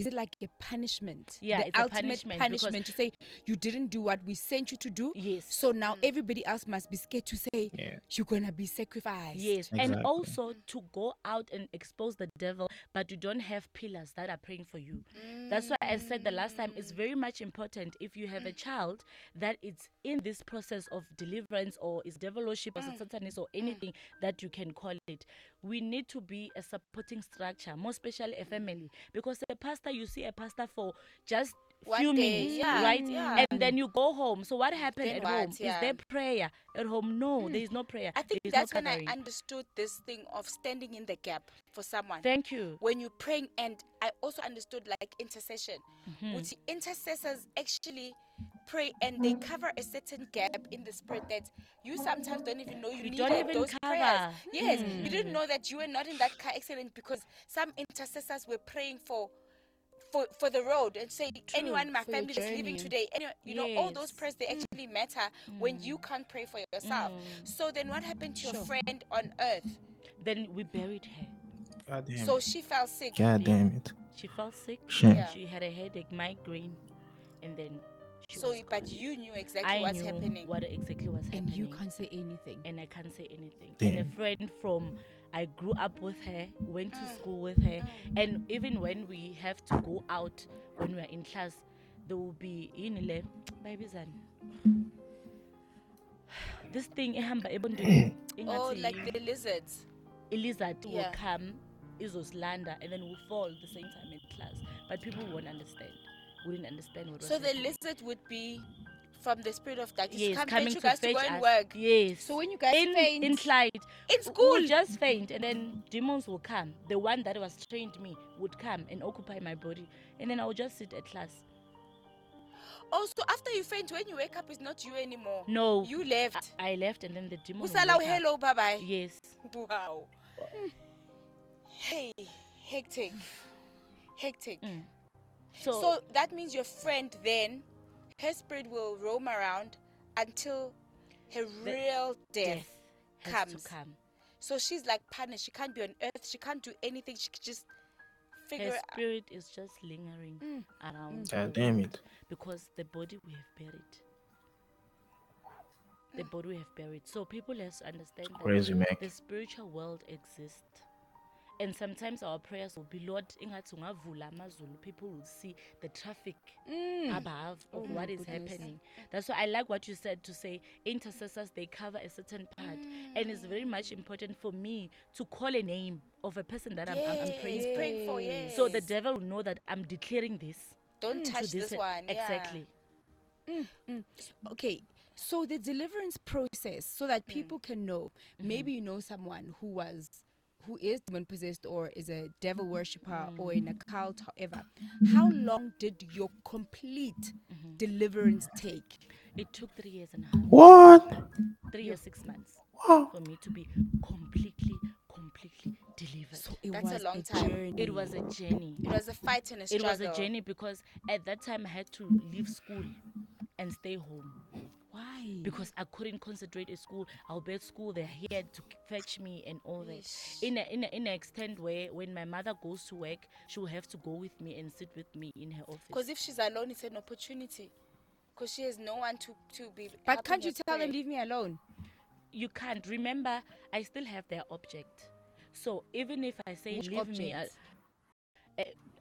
Is it like a punishment. Yeah, the it's a ultimate punishment punishment to say you didn't do what we sent you to do. Yes. So now mm. everybody else must be scared to say Yeah. you're gonna be sacrificed. Yes, and also to go out and expose the devil, but you don't have pillars that are praying for you. That's why I said the last time it's very much important if you have a child that it's in this process of deliverance or is devil worship or mm. satanist or anything that you can call it. We need to be a supporting structure, more especially a family, because a pastor you see a pastor for just One few day, minutes, yeah, right? yeah. And then you go home. So what happened Then at what? home? Is there prayer at home? No, there is no prayer. I think that's no when I understood this thing of standing in the gap for someone. Thank you. when you're praying, and I also understood like intercession. Mm-hmm. Which intercessors actually pray and they cover a certain gap in the spirit that you sometimes don't even know you, You needed don't even those prayers. Yes, Mm. you didn't hmm. know that you were not in that car accident because some intercessors were praying for. For, for the road and say anyone in my family that's leaving today anyone, you know all those prayers they hmm. actually matter when you hmm. can't pray for yourself so then what happened to your friend on earth Then we buried her. God damn so it. she fell sick God damn it. She fell sick. Shit. Yeah. She had a headache, migraine, and then she so was but gone. you knew exactly I what's knew happening what exactly was happening And you can't say anything. and I can't say anything. And a friend from I grew up with her, went to mm. school with her, mm. and even when we have to go out when we're in class, there will be in le bayibizani. This thing ehamba ebondweni (coughs) oh like the lizards a lizard will Yeah. come izosilanda and then we'll fall at the same time in class but people won't understand wouldn't understand what so was the happening. lizard would be from the spirit of darkness. Yes coming to guys fetch to go and us. work yes. So when you guys in faint, in Clyde in w- school we'll just faint and then demons will come. The one that was trained me would come and occupy my body and then i would just sit at class. Also after you faint when you wake up it's not you anymore. No. You left. I, I left and then the demon usala hello bye bye yes. Wow. (laughs) Hey hectic. (sighs) Hectic. Mm. So, so, that means your friend then her spirit will roam around until her real death, death has comes. to come. So she's like punished. She can't be on earth. She can't do anything. She can just figure her it out. spirit is just lingering Mm. around God the damn it. because the body we have buried. The body we have buried. So people have to understand that Crazy, man. the spiritual world exists and sometimes our prayers will be lord ingathi ungavula amazulu people will see the traffic above of Oh what is goodness. happening. That's why i like what you said to say intercessors they cover a certain part. And it's very much important for me to call a name of a person that I'm, I'm, I'm praying Yes, for. Praying for yes. So the devil will know that i'm declaring this don't to touch this, uh, one yeah. exactly. Okay so the deliverance process so that Mm. people can know. Mm-hmm. maybe you know someone who was who is demon possessed or is a devil worshipper or in a cult however how long did your complete Mm-hmm. deliverance take it took three years and a half What? three years six months Wow. for me to be completely completely delivered so it That's a was long time. journey. it was a journey it was a fight and a struggle. it was a journey because at that time i had to leave school and stay home why because I couldn't concentrate at school. I'll be at school, they're here to fetch me and all that. In a, in a, in an extent where when my mother goes to work, she will have to go with me and sit with me in her office. because if she's alone it's an opportunity because she has no one to to be but can't you tell them leave me alone you can't remember, I still have their object. So even if I say Which leave me, I, object? uh,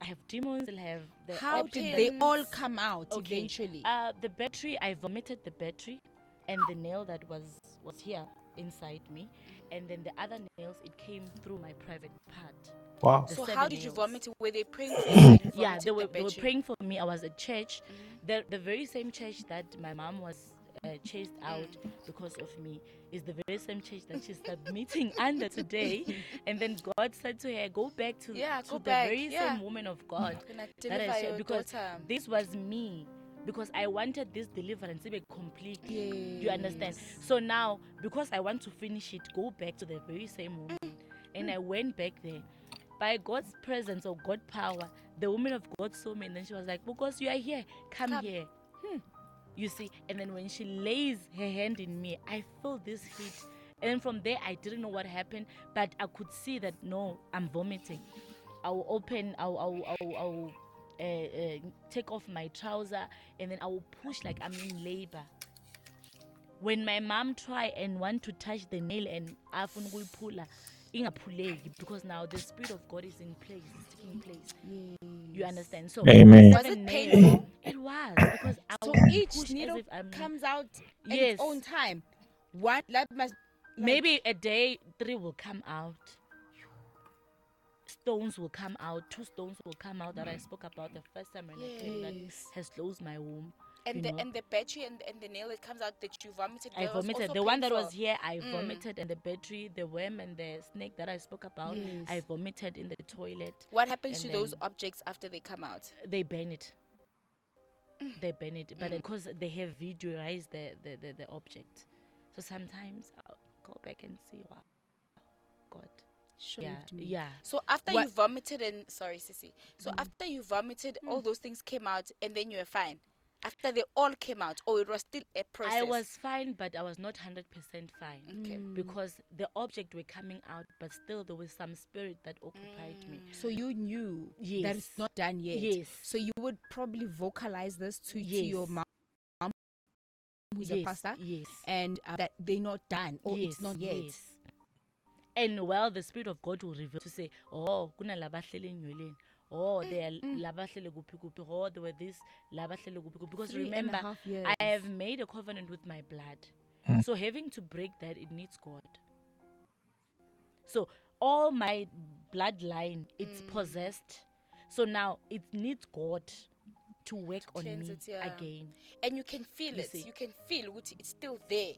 I have demons. I'll have the how object did they all come out Okay, eventually Uh, the battery, I vomited the battery, and the nail that was was here inside me, and then the other nails it came through my private part. Wow. The so how seven did you vomit it? were they praying for (coughs) you Yeah, they were, the they were praying for me. I was at church, the the very same church that my mom was uh, chased out because of me is the very same church that she's submitting (laughs) under today. And then God said to her, "Go back to, Yeah, to the back, very yeah. same woman of God." That I your because daughter. this was me because I wanted this deliverance to be complete. Do you understand? So now, because I want to finish it, go back to the very same woman. And I went back there. By God's presence or God power, the woman of God saw me and then she was like, Because you are here, come, Come. here. You see, and then when she lays her hand in me, I feel this heat. And from there, I didn't know what happened, but I could see that no, I'm vomiting. I'll open, I'll, I'll, I'll, I'll uh, uh, take off my trouser and then I will push like I'm in labor. When my mom try and want to touch the nail and afuna ukuyipula ingaphuleki because now the spirit of God is in place, it's taking place. You understand? So Amen. Was it painful? It was (coughs) because I So would each needle if I'm comes out at Yes. its own time. What that must like- Maybe a day three will come out. Stones will come out. Two stones will come out that I spoke about the first time when I came that has closed my womb. And the know. and the battery and, and the nail that comes out that you vomited. I vomited. The one that was here, I Mm. vomited, and the battery, the worm, and the snake that I spoke about, I vomited in the toilet. What happens to those objects after they come out? They burn it. Mm. They burn it, but because they have videoized the, the, the, the object, so sometimes I'll go back and see. Wow, God, yeah, me. yeah. So after What- you vomited and sorry, Sissy. So after you vomited, all those things came out, and then you were fine. After they all came out, or it was still a process. I was fine, but I was not hundred percent fine Okay. because the object were coming out, but still there was some spirit that occupied me. So you knew that it's not done yet. Yes. So you would probably vocalize this to, to your mom, mom, who's a pastor, yes. and uh, that they're not done or yes, it's not yet. yes. And well, the spirit of God will reveal to say, oh, kuna labahlele enyweleni. Oh, eh, they are mm. labahlele kuphi kuphi. Oh, they were this labahlele kuphi kuphi. Because Three and a remember, half years. I have made a covenant with my blood. Mm. So having to break that, it needs God. So all my bloodline, it's mm. possessed. So now it needs God to work on cleanse me it, yeah. again. and you can feel You it. see. You can feel what it's still there.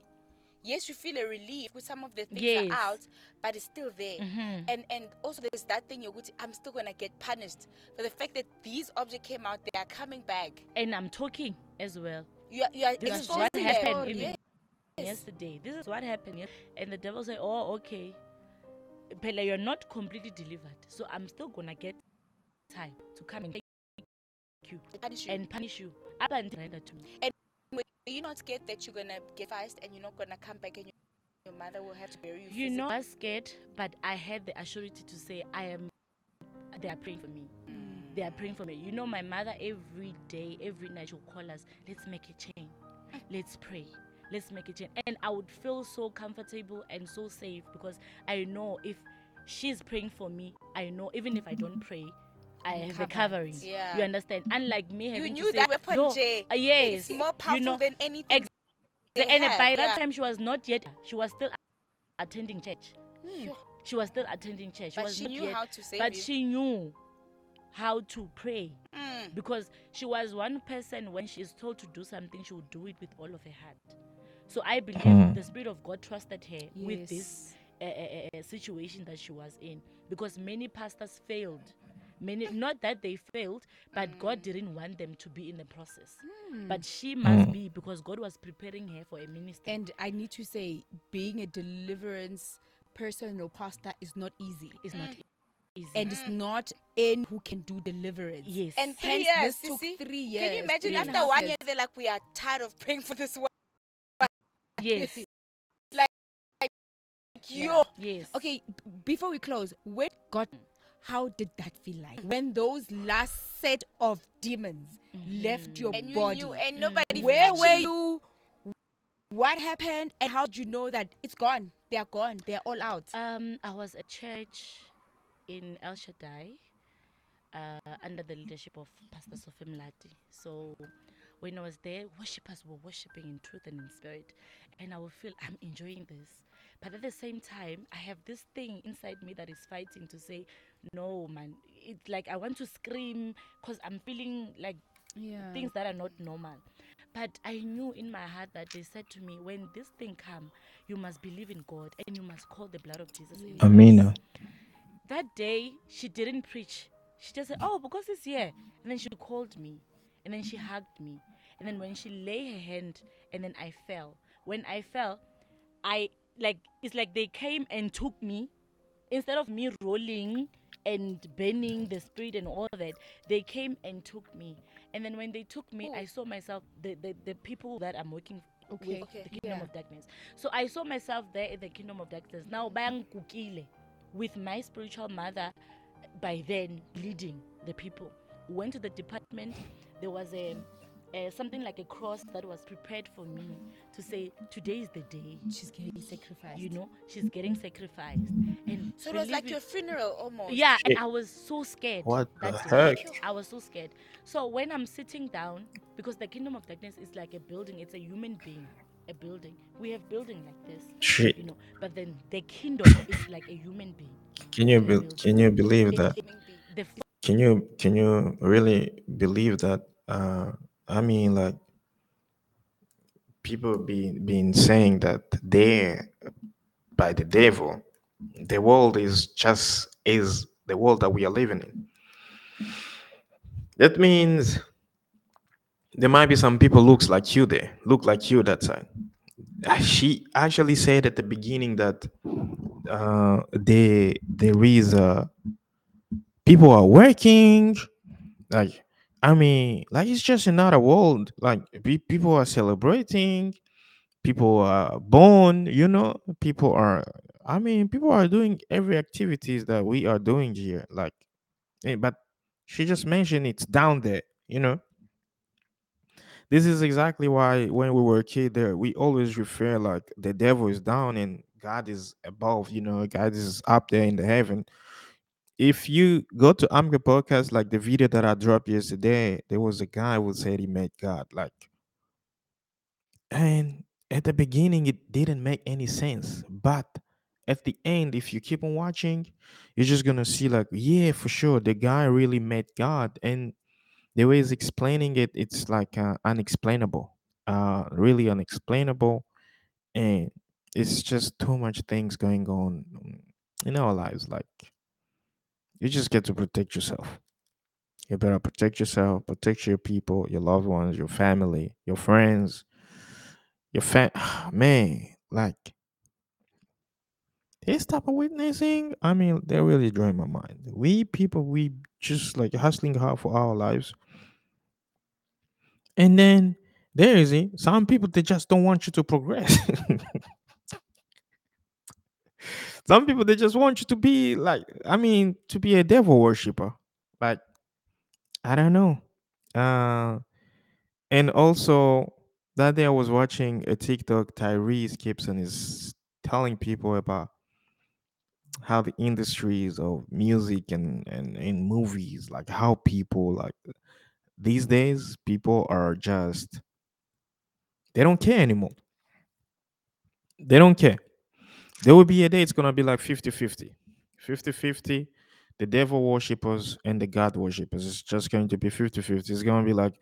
Yes, you feel a relief with some of the things Yes. are out, but it's still there. Mhm. And and also there's that thing you're I'm still gonna get punished for the fact that these objects came out. They are coming back. And I'm talking as well. You are, you are This is what happened Yes. yesterday. This is what happened. And the devil said, Oh, okay. Pele, you're not completely delivered. So I'm still gonna get time to come and take you and punish you. Up until to me. Were you not scared that you're gonna get fast and you're not gonna come back and you, your mother will have to bury you? You know. I was scared, but I had the assurance to say, I am. They are praying for me. Mm. They are praying for me. You know, my mother every day, every night, she'll call us, let's make a change. Let's pray. Let's make a change. And I would feel so comfortable and so safe because I know if she's praying for me, I know even if I don't (laughs) pray, I have a covering. Yeah. You understand? Unlike me You having knew to say, that weapon, no, Jay. uh, yes, It's more powerful you know, than anything. ex- they and have, by that yeah. time she was not yet she was still attending church Sure. she was still attending church But was she not knew yet, how to save but you. she knew how to pray Mm. because she was one person when she is told to do something she would do it with all of her heart so i believe Hmm. the spirit of god trusted her with this uh, uh, uh, situation that she was in because many pastors failed many not that they failed but mm. god didn't want them to be in the process. Hmm. But she must mm. be because god was preparing her for a ministry And I need to say, being a deliverance person or pastor is not easy. it's not mm. easy. And it's not in who can do deliverance. yes. And three Hence, years, this took Sissy. three years. Can you imagine three and a after half one years. year they're like, we are tired of praying for this one. yes. (laughs) Like, like Yo, yes. Okay, b- before we close, where God, how did that feel like? When those last set of demons left your and you body, knew, and nobody. where were actually- you? What happened, and how did you know that it's gone? They are gone. They are all out. Um, I was at church in El Shaddai uh, under the leadership of Pastor Sophie Mlati. So when I was there, worshippers were worshiping in truth and in spirit. And I would feel I'm enjoying this. But at the same time, I have this thing inside me that is fighting to say, no, man. It's like I want to scream because I'm feeling like Yeah. things that are not normal. But I knew in my heart that they said to me, when this thing come, you must believe in God and you must call the blood of Jesus. in Amina. that day she didn't preach she just said oh because it's here and then she called me and then she hugged me and then when she lay her hand and then i fell when i fell i like it's like they came and took me. Instead of me rolling and burning the spirit and all that they came and took me. And then when they took me i oh. saw myself the, the, the people that i'm working Okay. with Okay, the kingdom yeah. of darkness. So i saw myself there in the kingdom of darkness. Now bayangikukile with my spiritual mother by then leading the people. Went to the department. There was a, a something like a cross that was prepared for me to say today is the day. She's getting sacrificed. You know, she's getting sacrificed. And So it was like believe your funeral almost. yeah, and I was so scared. What the that day. heck? I was so scared. So when I'm sitting down, because the kingdom of darkness is like a building, it's a human being, a building. We have building like this, Shit. you know. But then the kingdom is like a human being. Can you be, can you believe that? it- the f- Can you can you really believe that? Uh, I mean, like people be been saying that they by the devil, the world is just is the world that we are living in. That means there might be some people looks like you there, look like you that side. Uh, She actually said at the beginning that uh, there there is a people are working like i mean like it's just another world. Like pe- people are celebrating people are born you know people are i mean people are doing every activities that we are doing here like eh, but she just mentioned it's down there you know? This is exactly why when we were a kid there we always refer like the devil is down and god is above you know god is up there in the heaven if you go to Amka podcast, like the video that I dropped yesterday, there was a guy who said he met God. Like, and at the beginning, it didn't make any sense. But at the end, if you keep on watching, you're just gonna see, like, yeah, for sure, the guy really met God. And the way he's explaining it, it's like uh, unexplainable, uh, really unexplainable. And it's just too much things going on in our lives. Like, you just get to protect yourself. You better protect yourself, protect your people, your loved ones, your family, your friends, your fam. (sighs) Man, like this type of witnessing, I mean, they really drain my mind. We people, we just like hustling hard for our lives, and then there is it. Some people they just don't want you to progress. (laughs) Some people they just want you to be like, I mean, to be a devil worshiper. Like, I don't know. Uh, and also that day I was watching a TikTok. Tyrese Gibson is telling people about how the industries of music and and in movies, like how people like these days, people are just they don't care anymore. They don't care. There will be a day it's gonna be like 50-50. 50-50 the devil worshippers and the God worshippers. It's just going to be 50 50. It's going to be like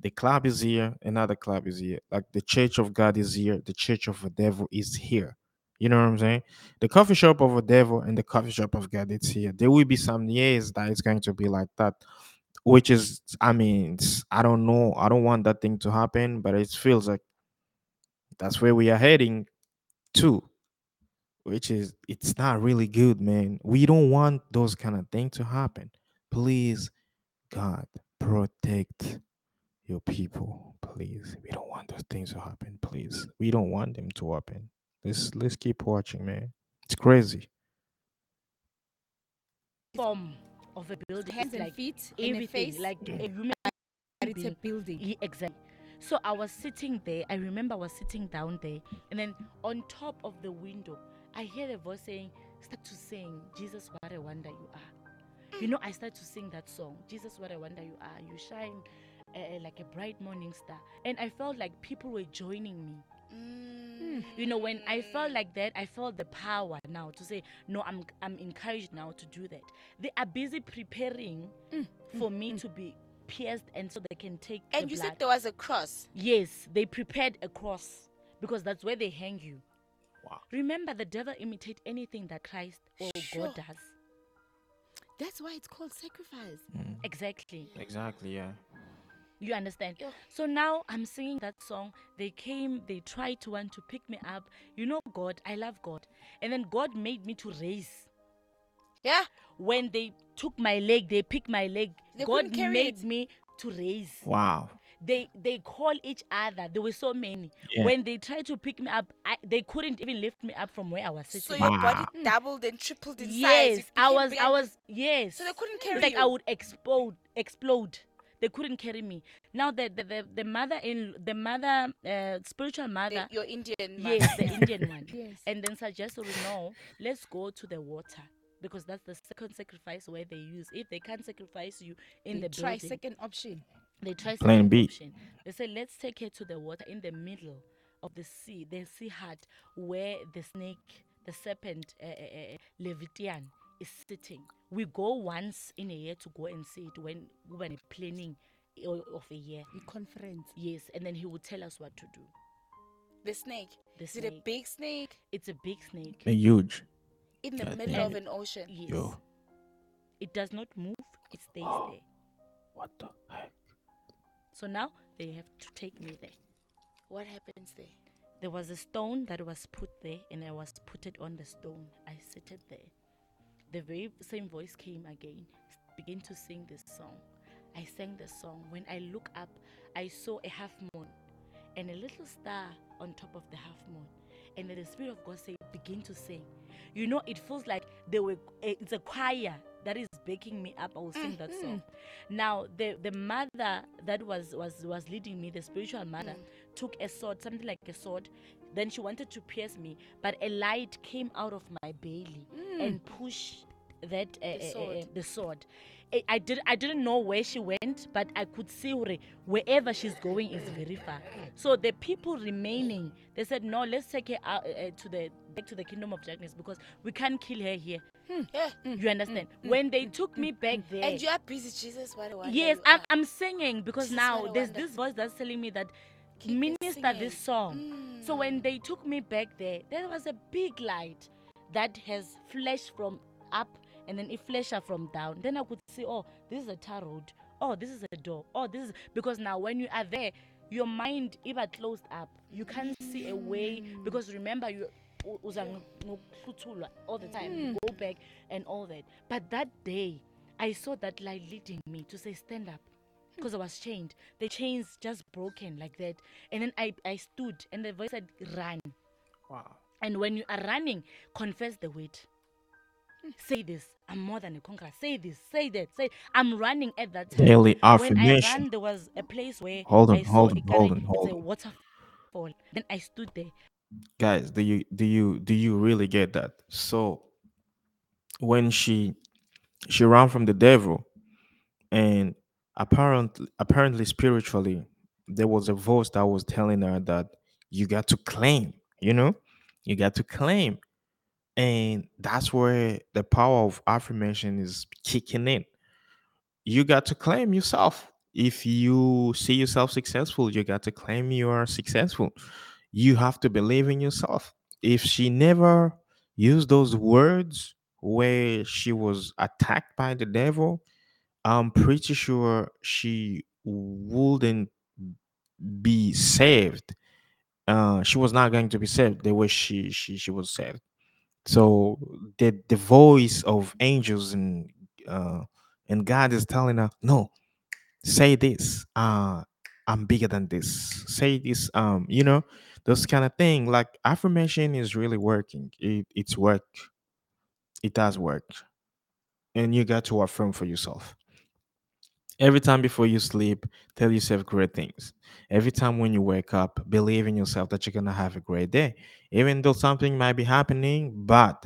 the club is here, another club is here. Like the church of God is here, the church of the devil is here. You know what I'm saying? The coffee shop of the devil and the coffee shop of God, it's here. There will be some years that it's going to be like that, which is, I mean, I don't know. I don't want that thing to happen, but it feels like that's where we are heading to which is it's not really good man we don't want those kind of things to happen please god protect your people please we don't want those things to happen please we don't want them to happen let's let's keep watching man it's crazy form of a building. Hands and like feet everything, face. like a human But it's a building. Ye- exactly. So I was sitting there. I remember I was sitting down there, and then on top of the window, I hear a voice saying, "Start to sing, Jesus, what a wonder you are." You know, I started to sing that song, "Jesus, what a wonder you are. You shine uh, like a bright morning star," and I felt like people were joining me. Mm. You know, when I felt mm. like that, I felt the power now to say, "No, I'm I'm encouraged now to do that." They are busy preparing mm, for mm, me to be pierced, and so they can take. And the you blood. said there was a cross. Yes, they prepared a cross because that's where they hang you. Wow. Remember, the devil imitate anything that Christ or Sure. God does. That's why it's called sacrifice. Hmm. Exactly. exactly yeah You understand? So now I'm singing that song. They came, they tried to want to pick me up. You know, God, I love God. And then God made me to raise. Yeah. When they took my leg, they picked my leg. They God made it. me to raise. wow they they call each other. There were so many. Yeah. When they tried to pick me up, I, they couldn't even lift me up from where I was sitting. So sitting. your body Wow. doubled and tripled in size. Yes, I was. big I was. Yes. So they couldn't It's carry like you. I would explode. Explode. They couldn't carry me. Now the the, the, the mother in the mother uh, spiritual The- mother. your Indian Yes, the Indian one. (laughs) Yes. And then suggested, no, let's go to the water because that's the second sacrifice where they use. If they can't sacrifice you in They the try building, second option. They try Plan second B. option. They say let's take her to the water in the middle of the sea, the sea hut where the snake, the serpent, uh, uh, uh, Leviathan is sitting. We go once in a year to go and see it when we were planning o- of a year. The conference. Yes, and then he would tell us what to do. The snake. The Is it a snake. big snake It's a big snake. A huge. in the God middle damn of it. an ocean? Yes. Yo. It does not move. It stays there. What the heck? So now they have to take me there. What happens there? There was a stone that was put there, and I was put it on the stone. I seated there. The very same voice came again, begin to sing this song. I sang the song. When I look up, I saw a half moon and a little star on top of the half moon. And then the Spirit of God said, Begin to sing. You know, it feels like they were, eh, it's a choir baking me up. I will sing that song. Now, the, the mother that was, was, was leading me, the spiritual mother, took a sword, something like a sword. Then she wanted to pierce me, but a light came out of my belly and pushed that uh, uh, uh, uh, the sword. I, I did I didn't know where she went, but I could see her wherever she's going is very far. So the people remaining, they said, "No, let's take her out, uh, to the back to the kingdom of darkness because we can't kill her here." Hmm. Yeah. Hmm. You understand? Hmm. when they took me back there, And you are busy, Jesus. What a wonder yes, I'm. I'm singing because Jesus, now there's wonder. this voice that's telling me that Keep minister this singing. song. So when they took me back there, there was a big light that has flashed from up and then it flashed from down. Then I could see, oh, this is a tar road. Oh, this is a door. Oh, this is because now when you are there, your mind even closed up. You can't see a way mm. because remember you u- uza ng- ngokuthuthulwa all the time. You go back and all that. But that day, I saw that light leading me to say, stand up. Hmm. Because I was chained. The chains just broken like that. And then I, I stood and the voice said, run. Wow. And when you are running, confess the word. Say this. I'm more than a conqueror. Say this. Say that. Say I'm running at that time. Daily When I affirmation. ran, there was a place where Hold on, I saw hold a on, hold on, hold a on. waterfall. Then I stood there. guys do you do you do you really get that so when she she ran from the devil and apparently apparently spiritually there was a voice that was telling her that you got to claim you know you got to claim and that's where the power of affirmation is kicking in. You got to claim yourself. If you see yourself successful you got to claim you are successful. You have to believe in yourself. If she never used those words where she was attacked by the devil i'm pretty sure she wouldn't be saved. Uh she was not going to be saved the way she she, she was saved so the the voice of angels and uh and god is telling her no say this uh i'm bigger than this. Say this um you know those kind of thing. Like affirmation is really working. It, it's work. It does work. And you got to affirm for yourself every time before you sleep tell yourself great things. Every time when you wake up believe in yourself that you're gonna have a great day even though something might be happening but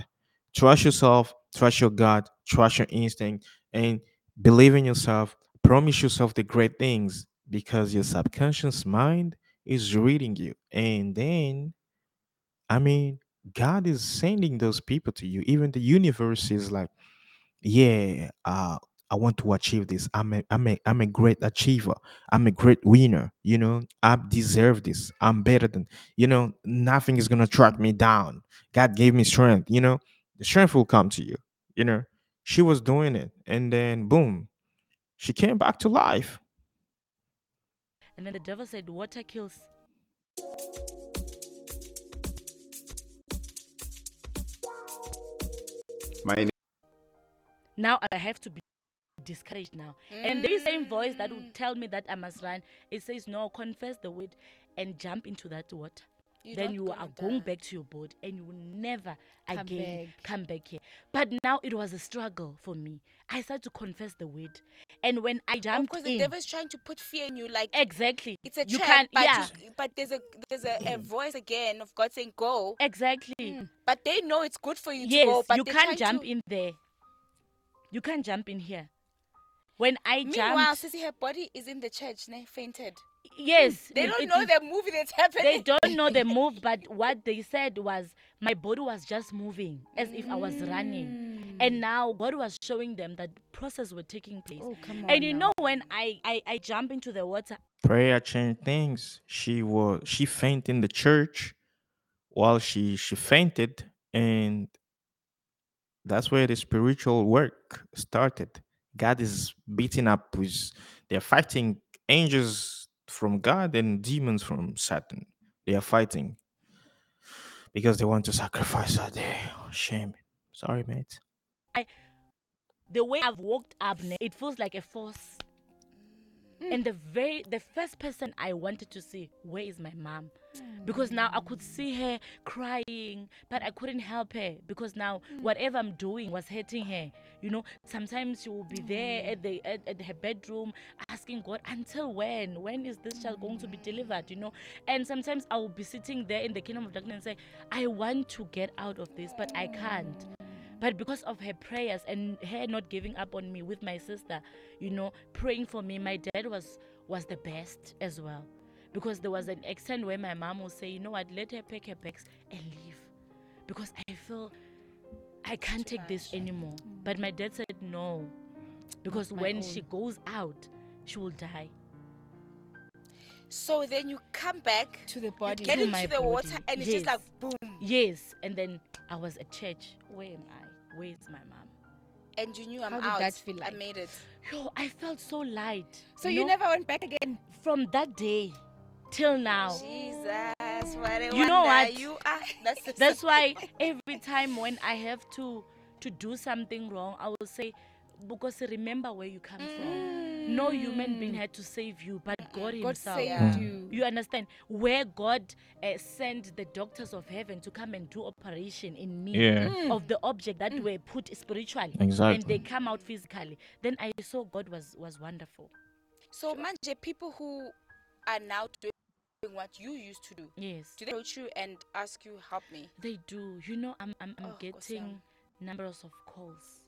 trust yourself trust your gut trust your instinct and believe in yourself. Promise yourself the great things because your subconscious mind is reading you. And then i mean god is sending those people to you. Even the universe is like yeah uh i want to achieve this. I'm a i'm a i'm a great achiever. I'm a great winner you know? I deserve this. I'm better than you know? Nothing is gonna track me down. God gave me strength you know? The strength will come to you you know? She was doing it and then boom she came back to life. And then the devil said, Water kills. My Now I have to be discouraged now. And the same voice that Mm. would tell me that I must run, it says, No, confess the word and jump into that water. You're then you are going back to your body and you will never Come again back. come back here. But now it was a struggle for me. I started to confess the word. And when I jumped Because the devil is trying to put fear in you, like exactly. it's a you trap. can't, but, yeah, you- but there's a there's a, a (clears throat) voice again of God saying go. exactly. But they know it's good for you to go. Yes, But you can't jump to, in there. You can't jump in here. When I Meanwhile, jumped, Sissy, her body is in the church, ne? fainted. yes, mm. They it- don't it know is- the movie that's happening. they don't know the (laughs) move, but what they said was my body was just moving as if I was running. Mm. And now God was showing them that process were taking place. Oh, come on. and you now. know when I, I I jump into the water, Prayer changed things. She was she fainted in the church while she she fainted and that's where the spiritual work started. God is beating up with they're fighting angels from God and demons from Satan. They are fighting because they want to sacrifice her there. Oh, shame. Sorry, mate. I, the way I've walked up, it feels like a force. And the very the first person I wanted to see, where is my mom? Because now I could see her crying, but I couldn't help her because now mm. whatever I'm doing was hurting her. You know, sometimes she will be there at the at, at her bedroom asking God, until when? When is this child going to be delivered? You know, and sometimes I will be sitting there in the kingdom of darkness and say, I want to get out of this, but I can't. But because of her prayers and her not giving up on me with my sister, you know, praying for me, my dad was was the best as well. Because there was an extent where my mom will say, you know what, let her pack her bags and leave. Because I feel I can't take this anymore. Mm. But my dad said no. Because my when own. she goes out, she will die. So then you come back to the you body. get into my the water, body. and it's just like boom, Yes. And then I was at church. Where am I? Where is my mom? and you knew I'm How did out. that feel I made it. Yo, I felt so light. So you know? never went back again. from that day till now. Jesus, what a You know wonder what? You are. That's (laughs) the That's why every time when I have to to do something wrong, I will say, because remember where you come from. No human being mm. had to save you, but God God Himself. saved Mm. you. You understand where God uh, sent the doctors of heaven to come and do operation in me Yeah. of the object that were put spiritually and Exactly. they come out physically. Then I saw God was was wonderful. So, Manje, people who are now doing what you used to do, Yes. do they approach you and ask you, help me? They do. You know, I'm I'm, I'm Oh, Nkosi getting numbers of calls.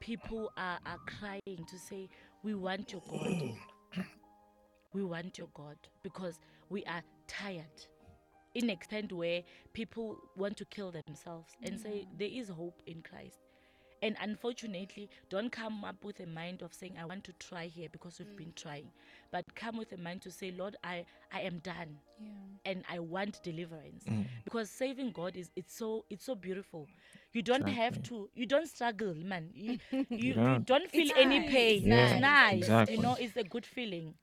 People are, are crying to say, We want your God. (clears throat) we want your God because we are tired. In extent where people want to kill themselves and say there is hope in Christ. And unfortunately, don't come up with a mind of saying, I want to try here because we've been mm. trying. But come with a mind to say, Lord, I, I am done and I want deliverance. Mm. Because saving God is it's so it's so beautiful. You don't have to you don't struggle, man. You (laughs) you, you don't. don't feel It's any nice. pain. Yeah, it's nice. exactly. You know, it's a good feeling.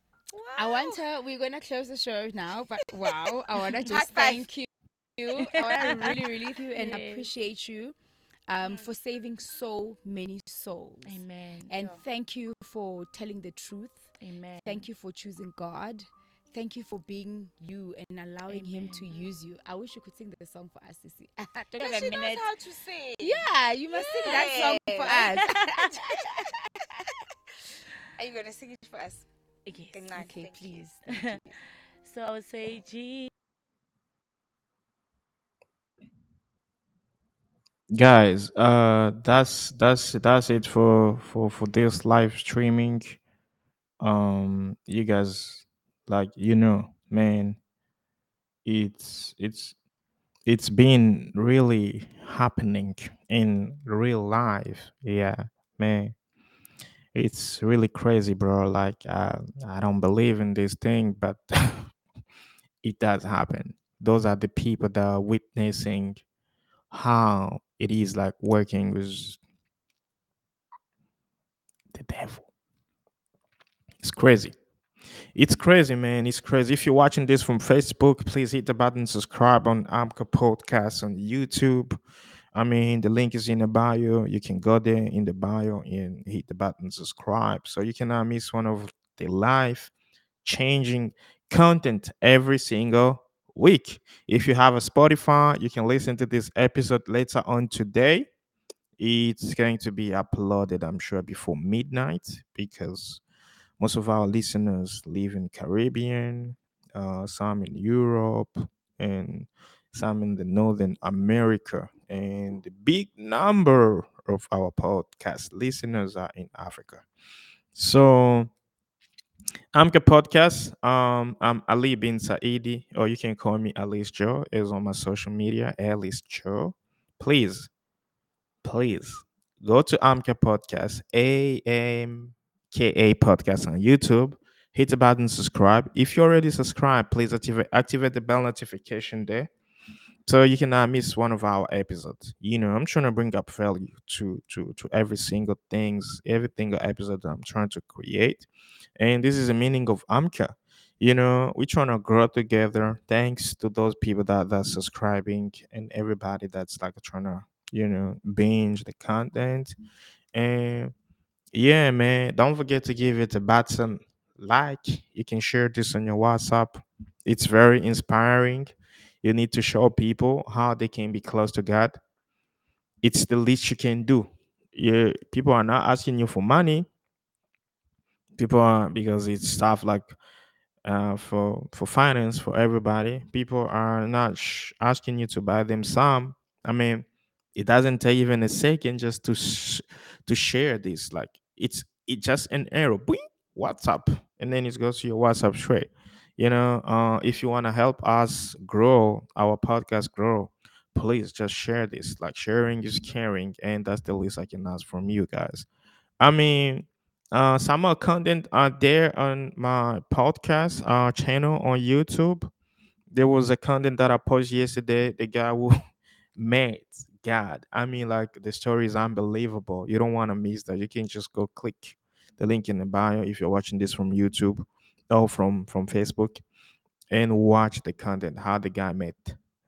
I want to. We're gonna close the show now, but (laughs) wow, I want to just thank you. I want to really, really thank you and appreciate you um, for saving so many souls. Amen. And thank you for telling the truth. Amen. Thank you for choosing God. Thank you for being you and allowing Him to use you. I wish you could sing the song for us, Sissy. (laughs) Don't have she a knows how to sing. Yeah, you must sing that song for us. (laughs) Are you gonna sing it for us? Yes. Kancane, Okay, thank you. please. (laughs) So I would say, gee, guys uh that's that's that's it for for for this live streaming um you guys like you know man it's it's it's been really happening in real life yeah man it's really crazy bro like uh, i don't believe in this thing but (laughs) it does happen those are the people that are witnessing how it is like working with the devil. It's crazy. It's crazy, man. It's crazy. If you're watching this from Facebook, please hit the button, subscribe on Amka Podcast on YouTube. I mean, the link is in the bio. You can go there in the bio and hit the button subscribe so you cannot miss one of the life changing content every single week. If you have a Spotify, you can listen to this episode later on today. It's going to be uploaded, I'm sure, before midnight because most of our listeners live in Caribbean, uh, some in Europe, and some in the Northern America. And the big number of our podcast listeners are in Africa. So Amka Podcast. Um, I'm Ali bin Saidi, or you can call me Alice Joe. Is on my social media, Alice Joe. Please, please go to Amka Podcast, A M K A Podcast on YouTube. Hit the button, subscribe. If you already subscribed, please activate activate the bell notification there, so you cannot miss one of our episodes. You know, I'm trying to bring up value to to to every single things, every single episode that I'm trying to create, and this is the meaning of Amka. You know, we're trying to grow together. Thanks to those people that that's subscribing and everybody that's like trying to you know binge the content and yeah, man. Don't forget to give it a button like. You can share this on your WhatsApp. It's very inspiring. You need to show people how they can be close to God. It's the least you can do. Yeah, people are not asking you for money. People are because it's stuff like uh, for for finance for everybody. People are not sh- asking you to buy them some. I mean, it doesn't take even a second just to sh- to share this. Like it's it's just an arrow, boing, WhatsApp, and then it goes to your WhatsApp straight. You know, uh, if you want to help us grow our podcast grow, please just share this. Like sharing is caring, and that's the least I can ask from you guys. I mean, uh, some of content are there on my podcast uh, channel on YouTube. There was a content that I posted yesterday. The guy who (laughs) met God. I mean, like the story is unbelievable. You don't want to miss that. You can just go click the link in the bio if you're watching this from YouTube or from from Facebook and watch the content. How the guy met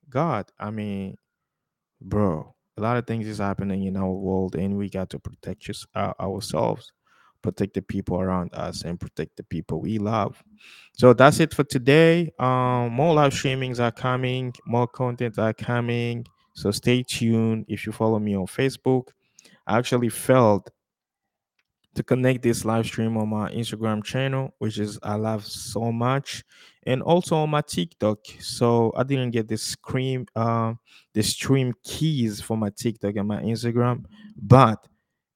God. I mean, bro a lot of things is happening in our world and we got to protect just, uh, ourselves protect the people around us and protect the people we love so that's it for today um more live streamings are coming more content are coming so stay tuned if you follow me on facebook i actually felt to connect this live stream on my Instagram channel, which is I love so much, and also on my TikTok. So I didn't get the screen, uh, the stream keys for my TikTok and my Instagram, but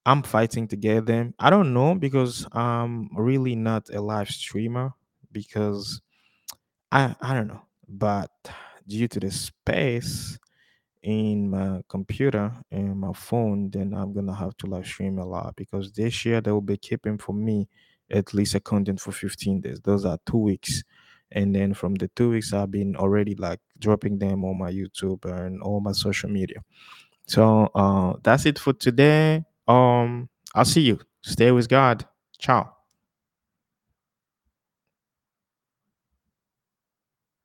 I'm fighting to get them. I don't know because I'm really not a live streamer because I I don't know, but due to the space in my computer and my phone, then I'm gonna have to live stream a lot because this year they will be keeping for me at least a content for 15 days. Those are two weeks. And then from the two weeks, I've been already like dropping them on my YouTube and all my social media. So uh that's it for today. Um I'll see you. Stay with God. Ciao.